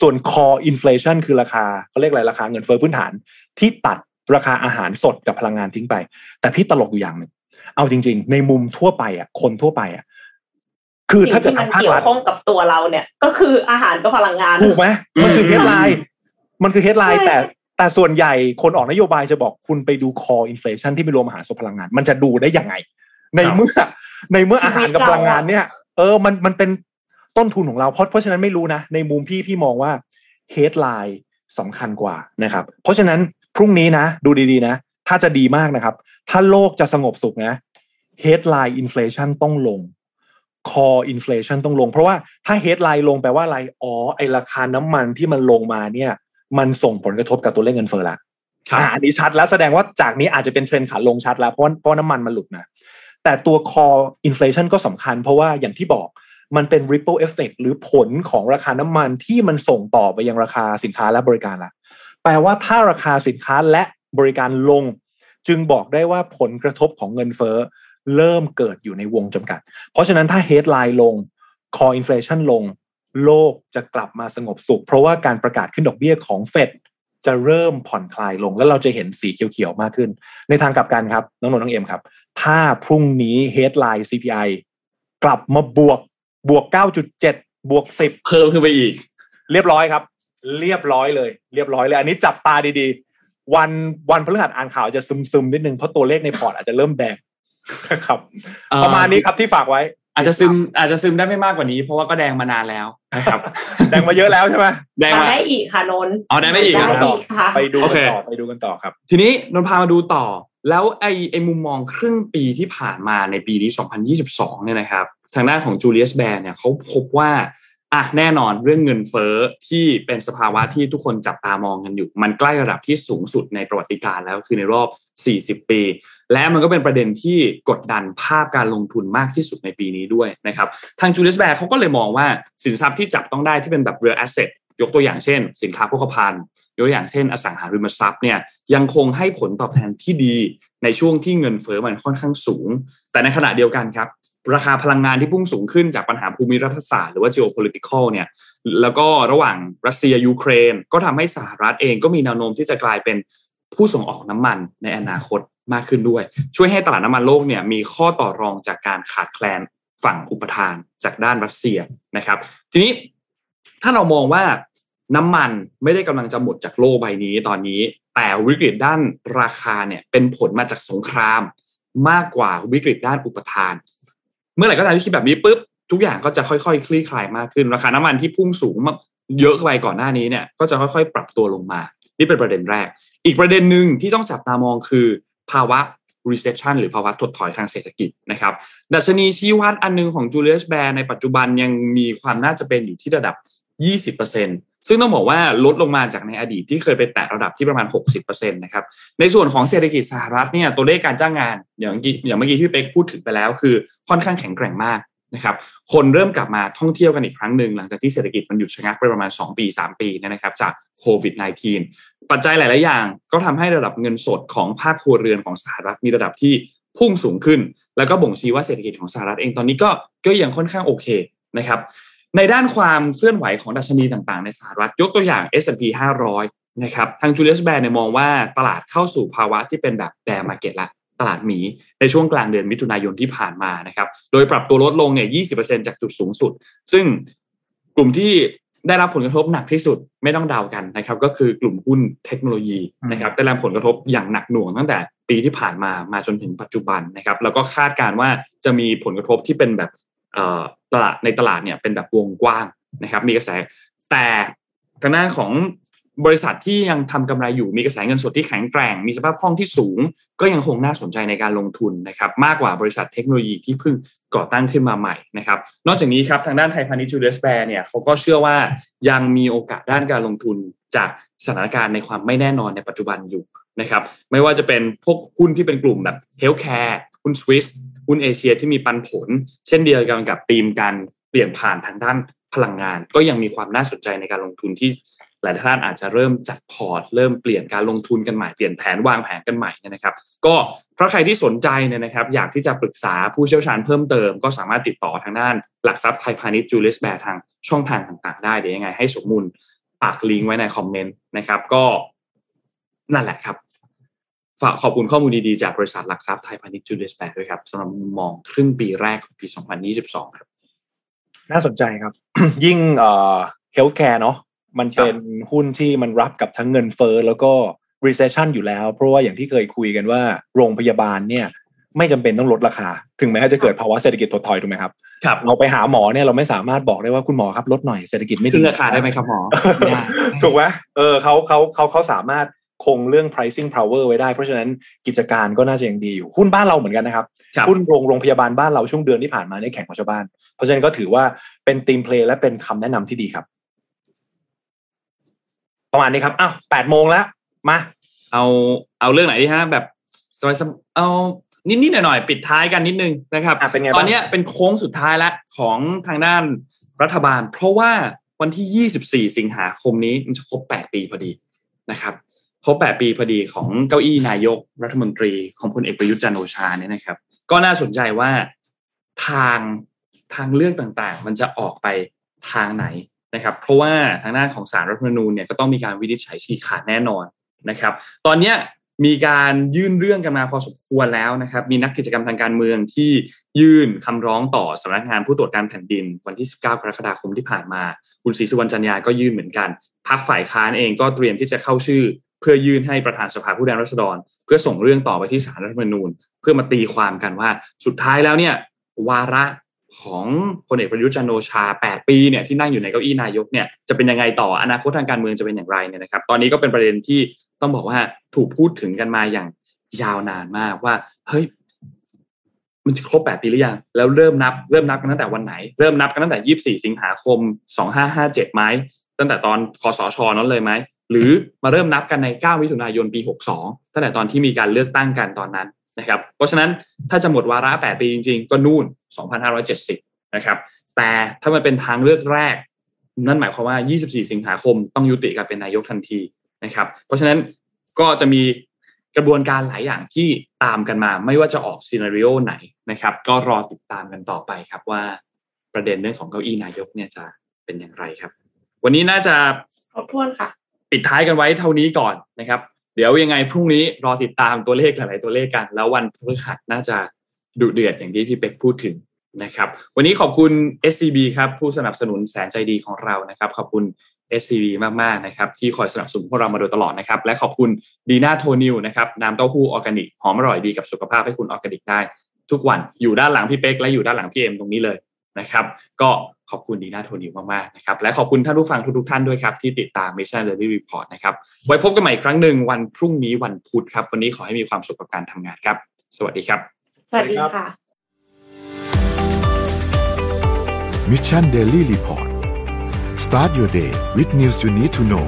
ส่วน core inflation คือราคาเขาเรียกอะไรราคาเงินเฟ้อพื้นฐาน ที่ตัดราคาอาหารสดกับพลังงานทิ้งไป แต่พี่ตลกอยู่อย่างหนึ่งเอาจริง ๆ ในมุมทั่วไปอะคนทั่วไปอะคือสิ่งถ้าเกิดที่มันทางภาครัฐเกี่ยวข้องกับตัวเราเนี่ย ก็คืออาหารกับพลังงานถูกไหมมันคืออืม headline มันคือ headline ใช่แต่แต่ส่วนใหญ่คนออกนโยบายจะบอกคุณไปดู core inflation ที่ไม่รวมอาหารสดพลังงาน มันจะดูได้ยังไง ในเมื่อในเมื่ออาหารกับพลังงานเนี่ย เออมันมันเป็นต้นทุนของเราเพราะเพราะฉะนั้นไม่รู้นะ ในมุมพี่พี่มองว่า headlineสำคัญกว่านะครับ เพราะฉะนั้นพรุ่งนี้นะ ดูดีๆนะ ถ้าจะดีมากนะครับ ถ้าโลกจะสงบสุขนะ headline inflation ต้องลง core inflation ต้องลง เพราะว่าถ้า headline ลงแปลว่าอะไรอ๋อไอราคาน้ำมันที่มันลงมาเนี่ย มันส่งผลกระทบกับตัวเลขเงินเฟ้อละครับอ่าอันนี้ชัดแล้วแสดงว่าจากนี้อาจจะเป็นเทรนด์ขาลงชัดแล้วเพราะว่าเพราะว่าน้ำมันมันหลุดนะ แต่ตัว core inflation ก็สำคัญเพราะว่าอย่างที่บอกมันเป็น ripple effect หรือผลของราคาน้ำมันที่มันส่งต่อไปยังราคาสินค้าและบริการละแปลว่าถ้าราคาสินค้าและบริการลง จึงบอกได้ว่าผลกระทบของเงินเฟ้อเริ่มเกิดอยู่ในวงจำกัด เพราะฉะนั้นถ้า headline ลง core inflation ลง โลกจะกลับมาสงบสุข เพราะว่าการประกาศขึ้นดอกเบี้ยของเฟดจะเริ่มผ่อนคลายลง แล้วเราจะเห็นสีเขียวๆมากขึ้น ในทางกลับกันครับน้องนนท์น้องเอ็มครับ ถ้าพรุ่งนี้ headline CPI กลับมาบวกบวก 9.7 บวก 10 เพิ่มขึ้นไปอีก เรียบร้อยครับ เรียบร้อยเลย เรียบร้อยเลย อันนี้จับตาดีๆ วันวันพฤหัสอ่านข่าวจะซึมๆนิดนึงเพราะตัวเลขในพอร์ตอาจจะเริ่มแดงนะครับเอ่อประมาณนี้ครับที่ฝากไว้ อาจจะซึมอาจจะซึมได้ไม่มากกว่านี้ เพราะว่าก็แดงมานานแล้วนะครับ แดงมาเยอะแล้วใช่ไหมแดงมามาได้อีกค่ะนนท์อ๋อได้ได้อีกเหรอได้อีกค่ะไปดูโอกันเคต่อไปดูกันต่อครับ ทีนี้นนท์พามาดูต่อ แล้วไอไอมุมมองครึ่งปีที่ผ่านมาในปีนี้ 2022 เนี่ยนะครับ ทางด้านของจูเลียสแบร์เนี่ยเขาพบว่าอะแน่นอนเรื่องเงินเฟ้อที่เป็นสภาวะที่ทุกคนจับตามองกันอยู่ มันใกล้ระดับที่สูงสุดในประวัติการแล้วคือในรอบ 40 ปี และมันก็เป็นประเด็นที่กดดันภาพการลงทุนมากที่สุดในปีนี้ด้วยนะครับ ทางจูเลียสแบร์เขาก็เลยมองว่าสินทรัพย์ที่จับต้องได้ที่เป็นแบบ real asset ยกตัวอย่างเช่น สินค้าโภคภัณฑ์ กอย่างเช่นอสังหาริมทรัพย์เนี่ยยังคงให้ผลตอบแทนที่ดีในช่วงที่เงินเฟ้อมันค่อนข้างสูง แต่ในขณะเดียวกันครับ ราคาพลังงานที่พุ่งสูงขึ้นจากปัญหาภูมิรัฐศาสตร์หรือว่า geopolitical เนี่ยแล้วก็ระหว่างรัสเซียยูเครน ก็ทำให้สหรัฐเองก็มีแนวโน้มที่จะกลายเป็นผู้ส่งออกน้ำมันในอนาคตมากขึ้นด้วย ช่วยให้ตลาดน้ำมันโลกเนี่ยมีข้อต่อรองจากการขาดแคลนฝั่งอุปทานจากด้านรัสเซียนะครับ ทีนี้ถ้าเรามองว่า น้ำมันไม่ได้กำลังจะหมดจากโลกใบนี้ตอนนี้ แต่วิกฤตด้านราคาเนี่ยเป็นผลมาจากสงคราม มากกว่าวิกฤตด้านอุปทาน เมื่อไหร่ก็ตามที่คิดแบบนี้ปุ๊บทุกอย่างก็จะค่อยๆ คลี่คลายมากขึ้น ราคาน้ำมันที่พุ่งสูงมากเยอะไปก่อนหน้านี้เนี่ย ก็จะค่อยๆ ปรับตัวลงมา นี่เป็นประเด็นแรก อีกประเด็นหนึ่งที่ต้องจับตามองคือภาวะ recession หรือภาวะถดถอยทางเศรษฐกิจนะครับ ดัชนีชี้วัดอันหนึงของ Julius Baer ในปัจจุบันยังมีความน่าจะเป็นอยู่ที่ระดับ 20% ซึ่งต้องบอกว่าลดลงมาจากในอดีตที่เคยไปแตะระดับที่ประมาณ 60%นะครับในส่วนของเศรษฐกิจสหรัฐเนี่ยตัวเลขการจ้างงานอย่างเมื่อกี้อย่างเมื่อกี้ที่เป๊กพูดถึงไปแล้ว คือค่อนข้างแข็งแกร่งมากนะครับคนเริ่มกลับมาท่องเที่ยวกันอีกครั้งหนึ่งหลังจากที่เศรษฐกิจมันหยุดชะงักไปประมาณ 2 ปี 3 ปีนะครับจากโควิด -19 ปัจจัยหลาย ๆ อย่างก็ทำให้ระดับเงินสดของภาคครัวเรือนของสหรัฐมีระดับที่พุ่งสูงขึ้น แล้วก็บ่งชี้ว่าเศรษฐกิจของสหรัฐเองตอนนี้ก็ก็ยังค่อนข้างโอเคนะครับ ในด้านความเคลื่อนไหวของดัชนีต่างๆ ในสหรัฐยกตัวอย่าง S&P 500 นะครับ ทางจูเลียสแบร์เนี่ยมองว่าตลาดเข้าสู่ภาวะที่เป็นแบบแบร์มาเก็ตละตลาดหมีในช่วงกลางเดือนมิถุนายนที่ผ่านมานะครับ โดยปรับตัวลดลงเนี่ย 20%จากจุดสูงสุด ซึ่งกลุ่มที่ได้รับผลกระทบหนักที่สุดไม่ต้องเดากันนะครับ ก็คือกลุ่มหุ้นเทคโนโลยีนะครับได้รับผลกระทบอย่างหนักหน่วงตั้งแต่ปีที่ผ่านมามาจนถึงปัจจุบันนะครับ แล้วก็คาดการณ์ว่าจะมีผลกระทบที่เป็นแบบ ตลาดในตลาดเนี่ยเป็นแบบวงกว้างนะครับมีกระแสแต่ทางด้านของบริษัทที่ยังทำกำไรอยู่มีกระแสเงินสดที่แข็งแกร่ง มีสภาพคล่องที่สูง ก็ยังคงน่าสนใจในการลงทุนนะครับมากกว่าบริษัทเทคโนโลยีที่เพิ่งก่อตั้งขึ้นมาใหม่นะครับนอกจากนี้ครับทางด้านไทยพาณิชย์จูเลียสแบร์เนี่ยเขาก็เชื่อว่ายังมีโอกาสด้านการลงทุนจากสถานการณ์ในความไม่แน่นอนในปัจจุบันอยู่นะครับไม่ว่าจะเป็นพวกหุ้นที่เป็นกลุ่มแบบ healthcare หุ้นสวิส หุ้นเอเชียที่มีปันผล เช่นเดียวกันกับธีมการเปลี่ยนผ่านทางด้านพลังงาน ก็ยังมีความน่าสนใจในการลงทุนที่หลายท่านอาจจะเริ่มจัดพอร์ต เริ่มเปลี่ยนการลงทุนกันใหม่เปลี่ยนแผนวางแผนกันใหม่นะครับ ก็เพราะใครที่สนใจเนี่ยนะครับ อยากที่จะปรึกษาผู้เชี่ยวชาญเพิ่มเติม ก็สามารถติดต่อทางด้านหลักทรัพย์ไทยพาณิชย์จูเลียสแบร์ทางช่องทางต่างๆ ได้เดี๋ยวยังไงให้สมมูลฝากลิงก์ไว้ในคอมเมนต์นะครับ ก็นั่นแหละครับ ฝากขอบคุณข้อมูลดีๆ จากบริษัทหลักทรัพย์ไทยพาณิชย์จูเลียสแบร์ด้วยครับสำหรับมุมมองครึ่งปีแรกของปี 2022 ครับ น่าสนใจครับ ยิ่งเอ่อ healthcare เนาะมันเป็นหุ้นที่มันรับกับทั้งเงินเฟ้อแล้วก็ recession อยู่แล้ว เพราะว่าอย่างที่เคยคุยกันว่าโรงพยาบาลเนี่ยไม่จำเป็นต้องลดราคา ถึงแม้จะเกิดภาวะเศรษฐกิจถดถอยถูกไหมครับครับ เราไปหาหมอเนี่ยเราไม่สามารถบอกได้ว่าคุณหมอครับลดหน่อยเศรษฐกิจไม่ดีขึ้นราคาได้ไหมครับหมอไม่ได้ถูกไหมเออเขาเขาเขาเขาสามารถ คงเรื่อง pricing power ไว้ได้ เพราะฉะนั้นกิจการก็น่าจะยังดีอยู่ หุ้นบ้านเราเหมือนกันนะครับครับหุ้นโรงโรงพยาบาลบ้านเราช่วงเดือนที่ผ่านมาเนี่ยแข่งกับชาวบ้านราะฉะนั้นก็ถือว่าเป็นทีมเพลย์และเป็นคำแนะนำที่ดีครับ ประมาณนี้ครับอ้าวแปดโมงแล้วมาเอาเอาเรื่องไหนดีฮะแบบสบายๆเอานิดๆหน่อยๆปิดท้ายกันนิดนึงนะครับอะเป็นไงตบ้างอนเนี้ยเป็นโค้งสุดท้ายแล้วของทางด้านรัฐบาล เพราะว่าวันที่ 24 สิงหาคมนี้มันจะครบ 8 ปีพอดีนะครับ ครบ 8 ปีพอดีของเก้าอี้นายกรัฐมนตรีของพลเอกประยุทธ์จันโอชาเนี่ยนะครับ ก็น่าสนใจว่าทางทางเลือกต่างๆ มันจะออกไปทางไหนนะครับ เพราะว่าทางด้านของสารรัฐธรรมนูญเนี่ยก็ต้องมีการวินิจฉัยชี้ขาดแน่นอนนะครับ ตอนเนี้ยมีการยื่นเรื่องกันมาพอสมควรแล้วนะครับ มีนักกิจกรรมทางการเมืองที่ยื่นคำร้องต่อสำนักงานผู้ตรวจการแผ่นดิน วันที่ 19 กรกฎาคมที่ผ่านมา คุณศรีสุวรรณจันยาก็ยื่นเหมือนกันพรรคฝ่ายค้านเองก็เตรียมที่จะเข้าชื่อ เพื่อยื่นให้ประธานสภาผู้แทนราษฎร เพื่อส่งเรื่องต่อไปที่ศาลรัฐธรรมนูญ เพื่อมาตีความกันว่า สุดท้ายแล้วเนี่ยวาระของพลเอกประยุทธ์จันโอชา 8 ปีเนี่ยที่นั่งอยู่ในเก้าอี้นายกเนี่ยจะเป็นยังไงต่ออนาคตทางการเมืองจะเป็นอย่างไรเนี่ยนะครับ ตอนนี้ก็เป็นประเด็นที่ต้องบอกว่าถูกพูดถึงกันมาอย่างยาวนานมากว่าเฮ้ยมันจะครบ 8 ปีหรือยัง แล้วเริ่มนับเริ่มนับกันตั้งแต่วันไหน เริ่มนับกันตั้งแต่ 24 สิงหาคม 2557ไหมตั้งแต่ตอนคอสชนั้นเลยไหม หรือมาเริ่มนับกันใน 9 มิถุนายนปี 62ตั้งแต่ตอนที่มีการเลือกตั้งกันตอนนั้นนะครับ เพราะฉะนั้นถ้าจะหมดวาระ 8 ปีจริง ๆ ก็นู่น 2570 นะครับ แต่ถ้ามันเป็นทางเลือกแรก นั่นหมายความว่า 24 สิงหาคมต้องยุติการเป็นนายกทันทีนะครับ เพราะฉะนั้นก็จะมีกระบวนการหลายอย่างที่ตามกันมา ไม่ว่าจะออกซีนารีโอไหนนะครับ ก็รอติดตามกันต่อไปครับว่าประเด็นเรื่องของเก้าอี้นายกเนี่ยจะเป็นอย่างไรครับ วันนี้น่าจะครบถ้วนค่ะ ปิดท้ายกันไว้เท่านี้ก่อนนะครับ เดี๋ยวยังไงพรุ่งนี้รอติดตามตัวเลขหลาย ๆ ตัวเลขกัน แล้ววันพฤหัสน่าจะดุเดือดอย่างที่พี่เป็กพูดถึงนะครับ วันนี้ขอบคุณ SCB ครับผู้สนับสนุนแสนใจดีของเรานะครับ ขอบคุณ SCB มาก ๆ นะครับ ที่คอยสนับสนุนพวกเรามาโดยตลอดนะครับ และขอบคุณดีน่าโทนิวนะครับน้ำเต้าหู้ออร์แกนิกหอมอร่อยดีกับสุขภาพให้คุณออร์แกนิกได้ ทุกวันอยู่ด้านหลังพี่เป๊กและอยู่ด้านหลังพี่เอ็มตรงนี้เลย นะครับ ก็ขอบคุณดีน่าโทนิวมากๆนะครับ และขอบคุณท่านผู้ฟังทุกๆท่านด้วยครับ ที่ติดตาม Mission Daily Report นะครับ ไว้พบกันใหม่อีกครั้งหนึ่งวันพรุ่งนี้วันพุธครับ วันนี้ขอให้มีความสุขกับการทำงานครับ สวัสดีครับ สวัสดีค่ะ Mission Daily Report start your day with news you need to know